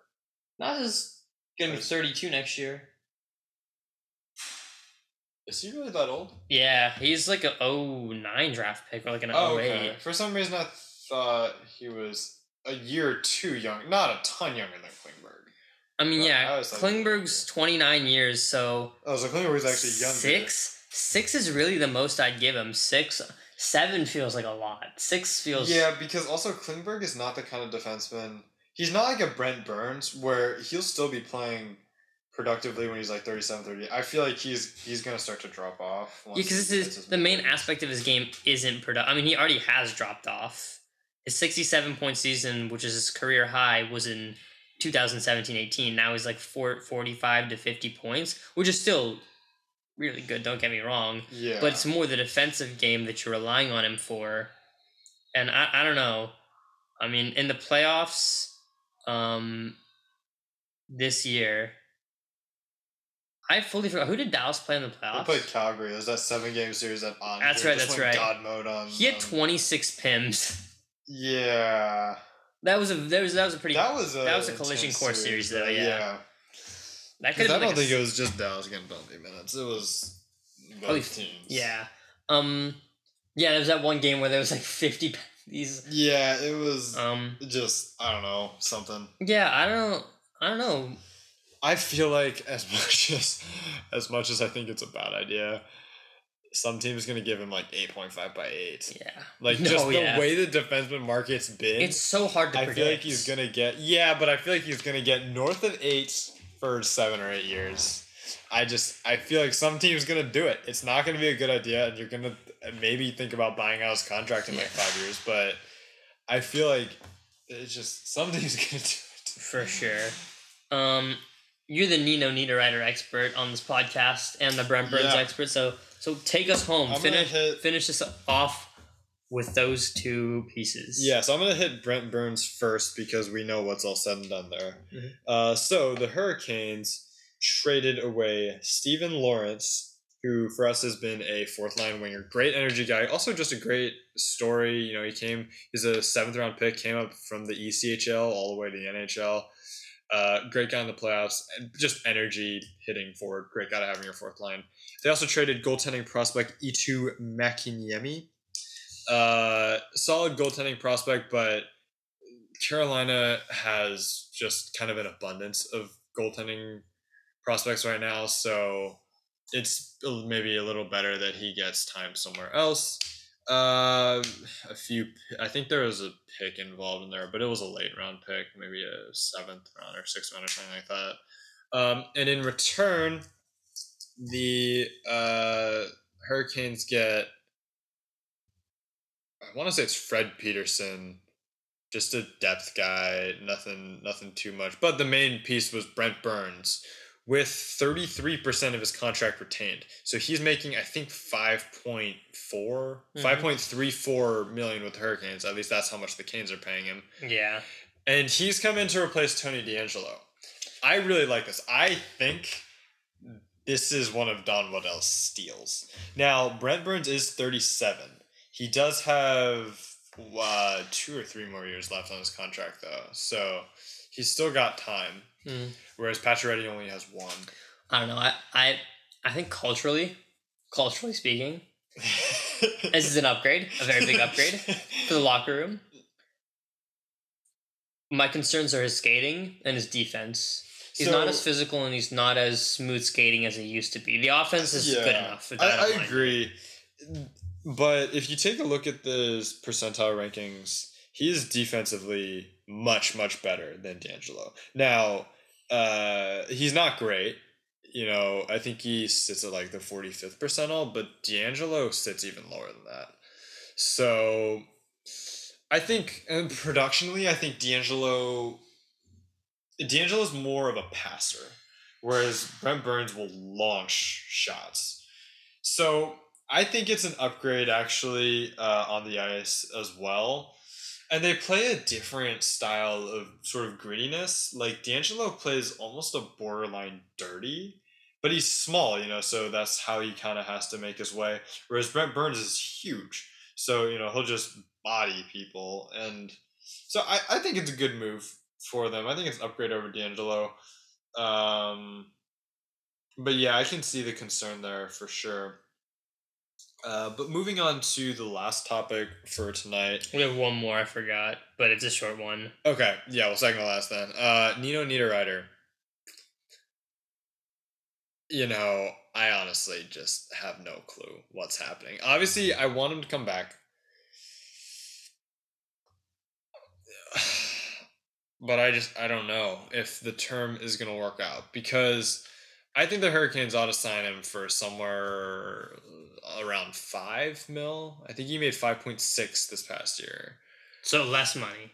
Nas is gonna be thirty two next year. Is he really that old? Yeah, he's like a 09 draft pick or like an Oh, 08. okay. For some reason, I thought he was a year or two young, not a ton younger than Klingberg. I mean, I yeah, thinking- Klingberg's 29 years, so Oh, so Klingberg was actually younger. six. Six is really the most I'd give him. Six, seven feels like a lot. Six feels. Yeah, because also Klingberg is not the kind of defenseman. He's not like a Brent Burns where he'll still be playing productively when he's like 37, 30. I feel like he's he's gonna start to drop off. Yeah, because this is the main mid-thirties. aspect of his game isn't product. I mean, he already has dropped off. His 67 point season, which is his career high, was in 2017-18. Now he's like four, 45 to 50 points, which is still really good. Don't get me wrong. Yeah, but it's more the defensive game that you're relying on him for. And I, I don't know. I mean, in the playoffs, um, this year, I fully forgot who did Dallas play in the they playoffs. played Calgary. It was that seven game series that on. That's right, that's right. God mode on. he had 26 pims. Yeah, That was a that was that was a pretty that was a that was a collision course series, though, yeah. yeah. That could I don't like think s- it was just Dallas getting penalty minutes. It was both teams. yeah um yeah there was that one game where there was like 50 these Yeah, it was um just I don't know something. yeah I don't I don't know I feel like as much as as much as I think it's a bad idea, some team's gonna give him like eight point five by eight. yeah Like No, just the yeah. way the defenseman market's been. it's so hard to I predict feel like he's gonna get yeah, but I feel like he's gonna get north of eight for seven or eight years. I just I feel like some team's gonna do it. It's not gonna be a good idea, and you're gonna maybe think about buying out his contract in like five years. But I feel like it's just some team's gonna do it. For sure. Um, you're the Nino Niederreiter expert on this podcast and the Brent Burns Yeah. expert. So so take us home. I'm finish hit- finish this off with those two pieces. Yeah, so I'm gonna hit Brent Burns first because we know what's all said and done there. Mhm. Uh, so the Hurricanes traded away Steven Lorentz, who for us has been a fourth line winger, great energy guy, also just a great story. You know, he came, he's a seventh round pick, came up from the ECHL all the way to the NHL. Uh, great guy in the playoffs, and just energy hitting forward. Great guy to have in your fourth line. They also traded goaltending prospect Eetu Makiniemi. Uh, solid goaltending prospect, but Carolina has just kind of an abundance of goaltending prospects right now, so it's maybe a little better that he gets time somewhere else. Uh, a few, I think there was a pick involved in there, but it was a late round pick, maybe a seventh round or sixth round or something like that. Um, and in return, the uh, Hurricanes get I want to say it's Fred Peterson, just a depth guy, nothing nothing too much. But the main piece was Brent Burns with 33% of his contract retained. So he's making I think 5.4 Mhm. 5.34 million with the Hurricanes. At least that's how much the Canes are paying him. Yeah. And he's come in to replace Tony DeAngelo. I really like this. I think this is one of Don Waddell's steals. Now, Brent Burns is 37. He does have uh, two or three more years left on his contract, though. So he's still got time. Hmm. Whereas Pacioretty only has one. I don't know. I, I I think culturally, culturally speaking, this is an upgrade, a very big upgrade for the locker room. My concerns are his skating and his defense. He's not as physical and he's not as smooth skating as he used to be. The offense is good enough. I, I agree. But if you take a look at the percentile rankings, he is defensively much, much better than DeAngelo. Now, uh, he's not great. You know, I think he sits at like the 45th percentile, but DeAngelo sits even lower than that. So I think, and productionally, I think DeAngelo DeAngelo's more of a passer, whereas Brent Burns will launch shots. So I think it's an upgrade actually uh, on the ice as well. And they play a different style of sort of grittiness. Like DeAngelo plays almost a borderline dirty, but he's small, you know, so that's how he kind of has to make his way. Whereas Brent Burns is huge. So, you know, he'll just body people. And so I, I think it's a good move for them. I think it's an upgrade over DeAngelo. Um, but yeah, I can see the concern there for sure. Uh, but moving on to the last topic for tonight. We have one more I forgot, but it's a short one. Okay, yeah, well, second to last then. Uh, Nino Niederreiter. You know, I honestly just have no clue what's happening. Obviously, I want him to come back. But I just, I don't know if the term is going to work out because I think the Hurricanes ought to sign him for somewhere around 5 mil. I think he made 5.6 this past year. So less money.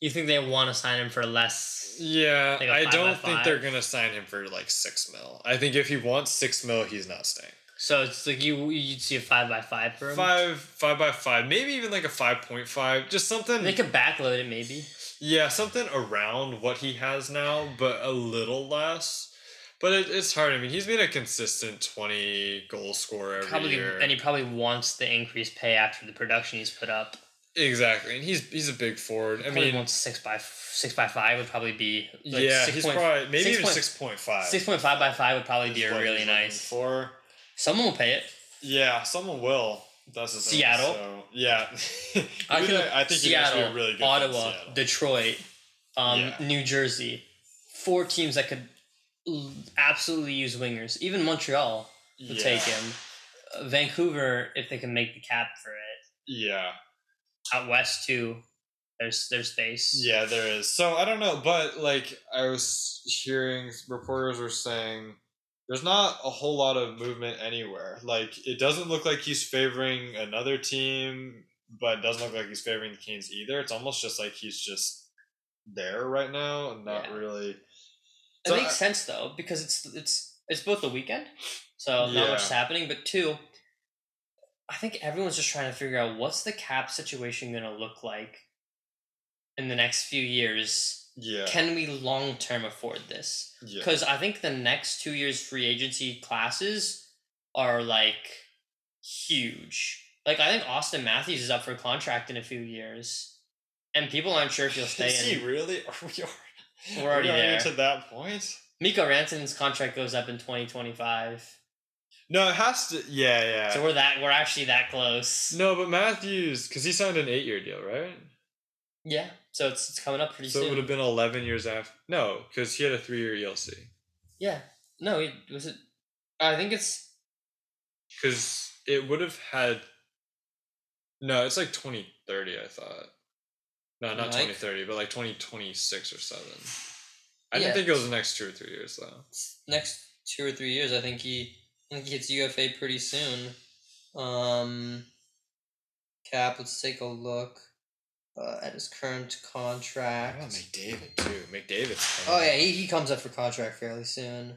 You think they want to sign him for less? Yeah, Like I five don't think they're gonna sign him for like six mil. I think if he wants six mil, he's not staying. So it's like you you'd see a five by five for him. Five, five by five, maybe even like a five point five, just something. They could backload it maybe. Yeah, something around what he has now, but a little less. But it, it's hard. I mean, he's been a consistent twenty goal scorer every Probably, year. and he probably wants the increased pay after the production he's put up. exactly, and he's he's a big forward. I Probably mean, wants six by six by five would probably be like yeah, six he's point- probably maybe six even point- six point five. six point five by five would probably be a really nice. for. Someone will pay it. Yeah, someone will. That's the thing. Seattle? So, yeah. I, could, I think he must be Seattle, really good Ottawa, Seattle. Detroit, um, Yeah. New Jersey, four teams that could absolutely use wingers. Even Montreal would yeah. take him. Uh, Vancouver, if they can make the cap for it. Yeah. Out west too, there's there's space. Yeah, there is. So I don't know, but like I was hearing reporters were saying there's not a whole lot of movement anywhere. Like it doesn't look like he's favoring another team, but it doesn't look like he's favoring the Canes either. It's almost just like he's just there right now and not Yeah. really It makes I- sense though because it's it's it's both the weekend, so not Yeah. much is happening. But two, I think everyone's just trying to figure out what's the cap situation going to look like in the next few years. Yeah. Can we long term afford this? yeah. Because I think the next two years free agency classes are like huge. Like I think Auston Matthews is up for contract in a few years, and people aren't sure if he'll stay. Is he really? Are we already, We're already we there. to that point? Mikko Rantanen's contract goes up in twenty twenty five. No, it has to. Yeah, yeah. So we're that we're actually that close. no, but Matthews, because he signed an eight-year deal, right? Yeah. So it's it's coming up pretty soon. So it would have been eleven years after. No, because he had a three-year ELC. Yeah. No, it was it. I think it's Because it would have had. No, it's like twenty thirty. I thought. No, not Like- twenty thirty, but like twenty twenty six or seven. I Yeah. didn't think it was the next two or three years though. next two or three years. I think he I think he hits UFA pretty soon. Um, Cap. Let's take a look uh, at his current contract. Oh, McDavid too. McDavid's. Oh yeah, he, he comes up for contract fairly soon.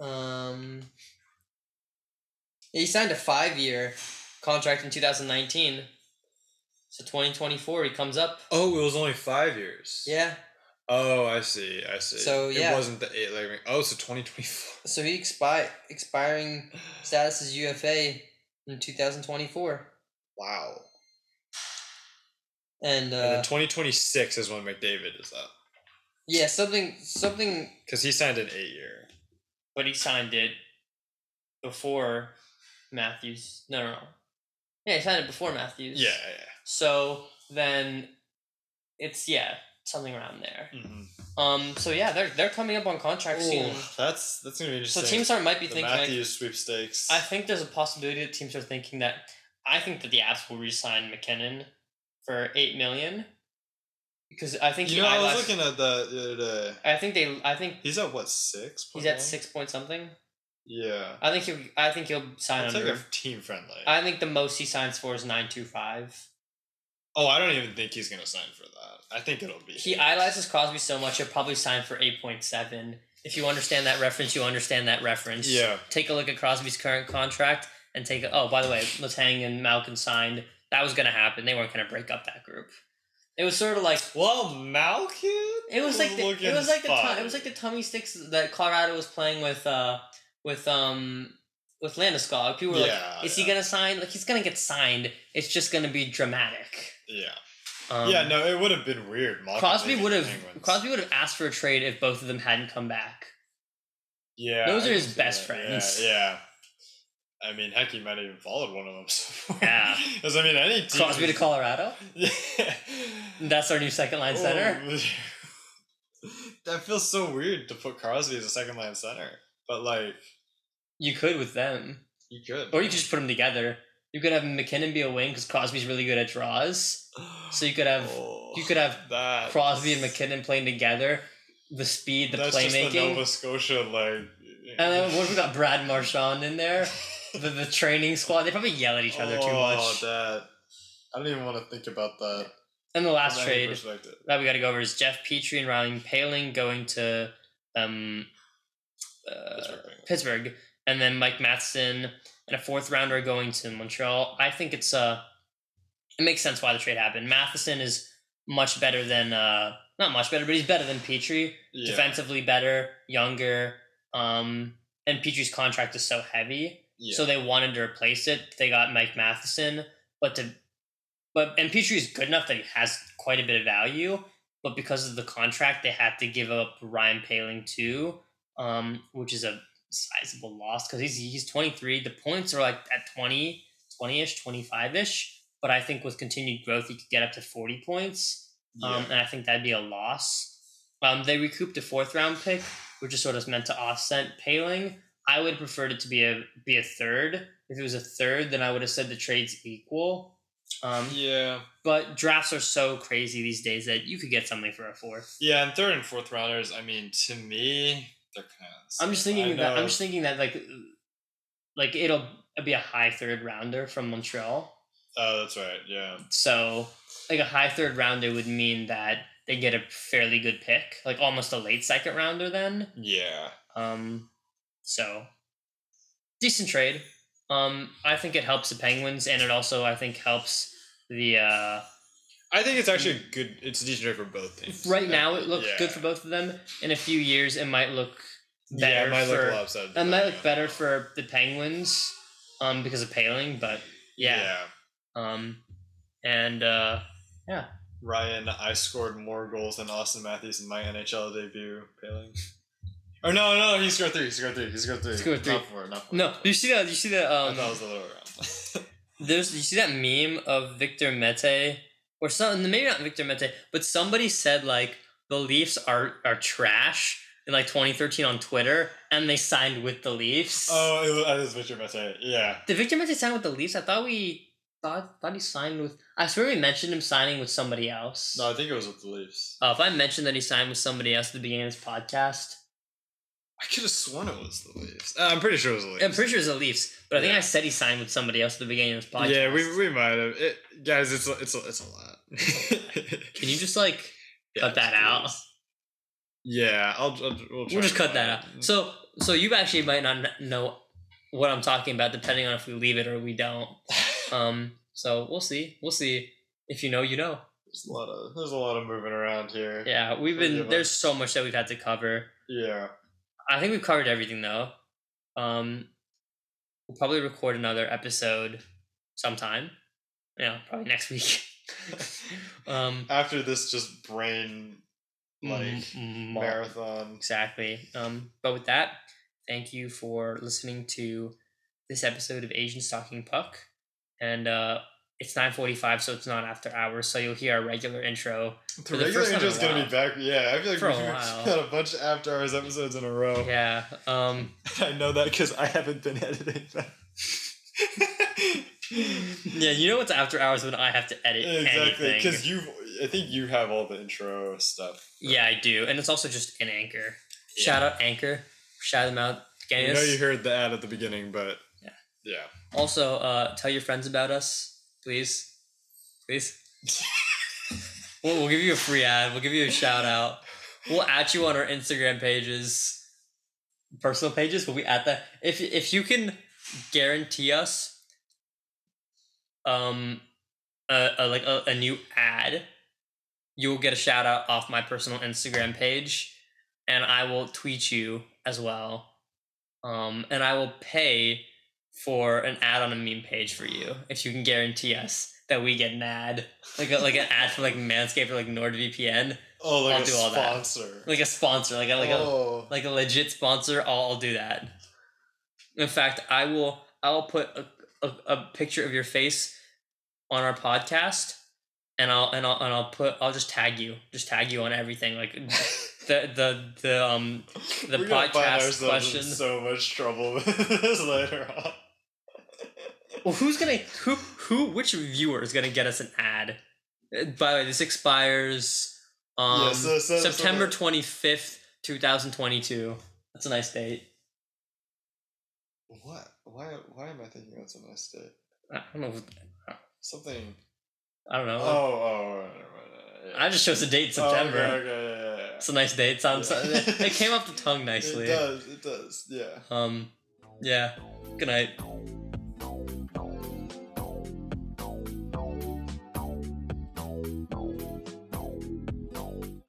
Um, he signed a five year contract in 2019. So 2024 he comes up. Oh, it was only five years. Yeah. Oh, I see. I see. So, yeah. it wasn't the eight. Like, oh, so twenty twenty four. So he expi- expiring status is UFA in 2024. Wow. And and uh, then twenty twenty six is when McDavid is up yeah, something something because he signed an eight year. but he signed it before Matthews. No, no, no. Yeah, he signed it before Matthews. Yeah, yeah. So then it's yeah. something around there. Mhm. Um, so yeah, they're they're coming up on contract soon. That's that's gonna be interesting. So teams are might be the thinking. Like, Matthews sweepstakes. I think there's a possibility that teams are thinking that. I think that the Avs will re-sign MacKinnon for eight million, because I think you know, I was looking at the other day. I think they. I think He's at what six? he's at six point something. Yeah, I think he'll. I think he'll sign like under. a team friendly. I think the most he signs for is nine two five. oh, I don't even think he's gonna sign for that. I think it'll be. He idolizes Crosby so much he'll probably sign for eight point seven. If you understand that reference, you understand that reference. Yeah. Take a look at Crosby's current contract and take a oh, by the way, Letang and Malkin signed. That was gonna happen. They weren't gonna break up that group. It was sort of like Well, Malkin. it was like the, it was like the it was like the tummy sticks that Colorado was playing with uh with um with Landeskog. People were Yeah, like, is he gonna sign? Like he's gonna get signed. It's just gonna be dramatic. Yeah. Um, yeah. No, it would have been weird. Malkin Crosby would have. Crosby would have asked for a trade if both of them hadn't come back. Yeah. Those I are his best that. friends. Yeah. yeah. I mean, heck, he might have even followed one of them. So Yeah. Because I mean, any team. Crosby to Colorado. Yeah. That's our new second line center. Oh, that feels so weird to put Crosby as a second line center, but like You could with them, you could. or you could just put them together. You could have MacKinnon be a wing because Crosby's really good at draws. So you could have Oh, you could have that Crosby and MacKinnon playing together. The speed, the That's just the playmaking, Nova Scotia like. and then what if we got Brad Marchand in there? The, the training squad. They probably yell at each other too much. Oh, much. that. I don't even want to think about that. And the last from any trade perspective. that we got to go over is Jeff Petry and Ryan Poehling going to um, uh, Pittsburgh. Pittsburgh, and then Mike Matheson and a fourth rounder going to Montreal. I think it's uh, it makes sense why the trade happened. Matheson is much better than uh, not much better, but he's better than Petry. Yeah. Defensively better, younger, um, and Petry's contract is so heavy. Yeah. So they wanted to replace it. They got Mike Matheson, but to but and Petry is good enough that he has quite a bit of value. But because of the contract, they had to give up Ryan Poehling too, um, which is a sizable loss because he's he's 23. The points are like at 20, 20-ish, 25-ish. But I think with continued growth, he could get up to 40 points. Um, Yeah. and I think that'd be a loss. Um, they recouped a fourth round pick, which is sort of meant to offset Poehling. I would have preferred it to be a be a third. If it was a third, then I would have said the trade's equal. Um, yeah. but drafts are so crazy these days that you could get something for a fourth. Yeah, and third and fourth rounders. I mean, to me, they're kind of. I'm just thinking that I'm just thinking that like like it'll be a high third rounder from Montreal. Oh, that's right. Yeah. So like a high third rounder would mean that they get a fairly good pick, like almost a late second rounder then. Yeah. Um, so decent trade. Um, I think it helps the Penguins, and it also I think helps the. Uh, I think it's actually a good. It's a decent trade for both teams. right now, it looks Yeah. good for both of them. In a few years, it might look better Yeah, it might for. look a lot better. it might look better for the Penguins, um, because of Poehling. But yeah, um, and uh, yeah. Ryan, I scored more goals than Auston Matthews in my NHL debut. Poehling. Or no, no, he scored three. He scored three. He scored three. Scored three. Not four. Not four. no, you see that? You see that? I Um, thought it was the other way around. There's you see that meme of Victor Mete or some maybe not Victor Mete, but somebody said like the Leafs are are trash in like 2013 on Twitter, and they signed with the Leafs. oh, it was, that is Victor Mete. Yeah. Did Victor Mete sign with the Leafs? I thought we thought thought he signed with. I swear we mentioned him signing with somebody else. No, I think it was with the Leafs. Uh, if I mentioned that he signed with somebody else at the beginning of this podcast, I could have sworn it was the Leafs. Uh, I'm pretty sure it was the Leafs. I'm pretty sure it's the Leafs, but I think Yeah. I said he signed with somebody else at the beginning of this podcast. Yeah, we, we might have. It, guys, it's a, it's a, it's a lot. Can you just like cut that out? Yeah, I'll, I'll we'll, We'll just cut that out. So, so you actually might not know what I'm talking about, depending on if we leave it or we don't. Um, so we'll see. We'll see. If you know, you know. there's a lot of there's a lot of moving around here. Yeah, we've been. There's so much that we've had to cover. Yeah. I think we've covered everything though. Um, we'll probably record another episode sometime. Yeah, probably next week. um, After this, just brain like m- m- marathon. Exactly. Um, but with that, thank you for listening to this episode of Asians Talking Puck. And uh, it's nine forty five, so it's not after hours. So you'll hear our regular intro. The For regular first time in intro is gonna be back. Yeah, I feel like For we've while. had a bunch of after hours episodes in a row. Yeah. Um. I know that because I haven't been editing them. Yeah. You know what's after hours when I have to edit exactly, because you, I think you have all the intro stuff. Yeah, I do, and it's also just an anchor. Shout out Anchor. Shout them out. I Gang know you heard the ad at the beginning, but Yeah. yeah. Also, uh, tell your friends about us, please, please. we'll, we'll give you a free ad. We'll give you a shout out. We'll at you on our Instagram pages, personal pages. We'll we at that? If if you can guarantee us, um, a, a like a, a new ad, you will get a shout out off my personal Instagram page, and I will tweet you as well. Um, and I will pay for an ad on a meme page for you if you can guarantee us that we get an ad, like a, like an ad for like Manscaped or like NordVPN, Oh, like I'll a do all that. like a sponsor, like a like a oh. like a legit sponsor. I'll, I'll do that. In fact, I will I will put a, a, a picture of your face on our podcast, and I'll and I'll and I'll put I'll just tag you, just tag you on everything, like the the the um the We're podcast question. so much trouble with this later on. Well, who's gonna who who which viewer is gonna get us an ad? Uh, By the way, this expires um Yeah, so- so- September twenty fifth, two thousand twenty two. That's a nice date. What? Why? Why am I thinking that's a nice date? I don't know. Something. I don't know. Oh, oh, right, right, right, yeah. I just chose a date in Oh, okay, September. okay, yeah, yeah. It's a nice date. Sounds Yeah. it came off the tongue nicely. It does. It does. Yeah. Um, yeah. Good night.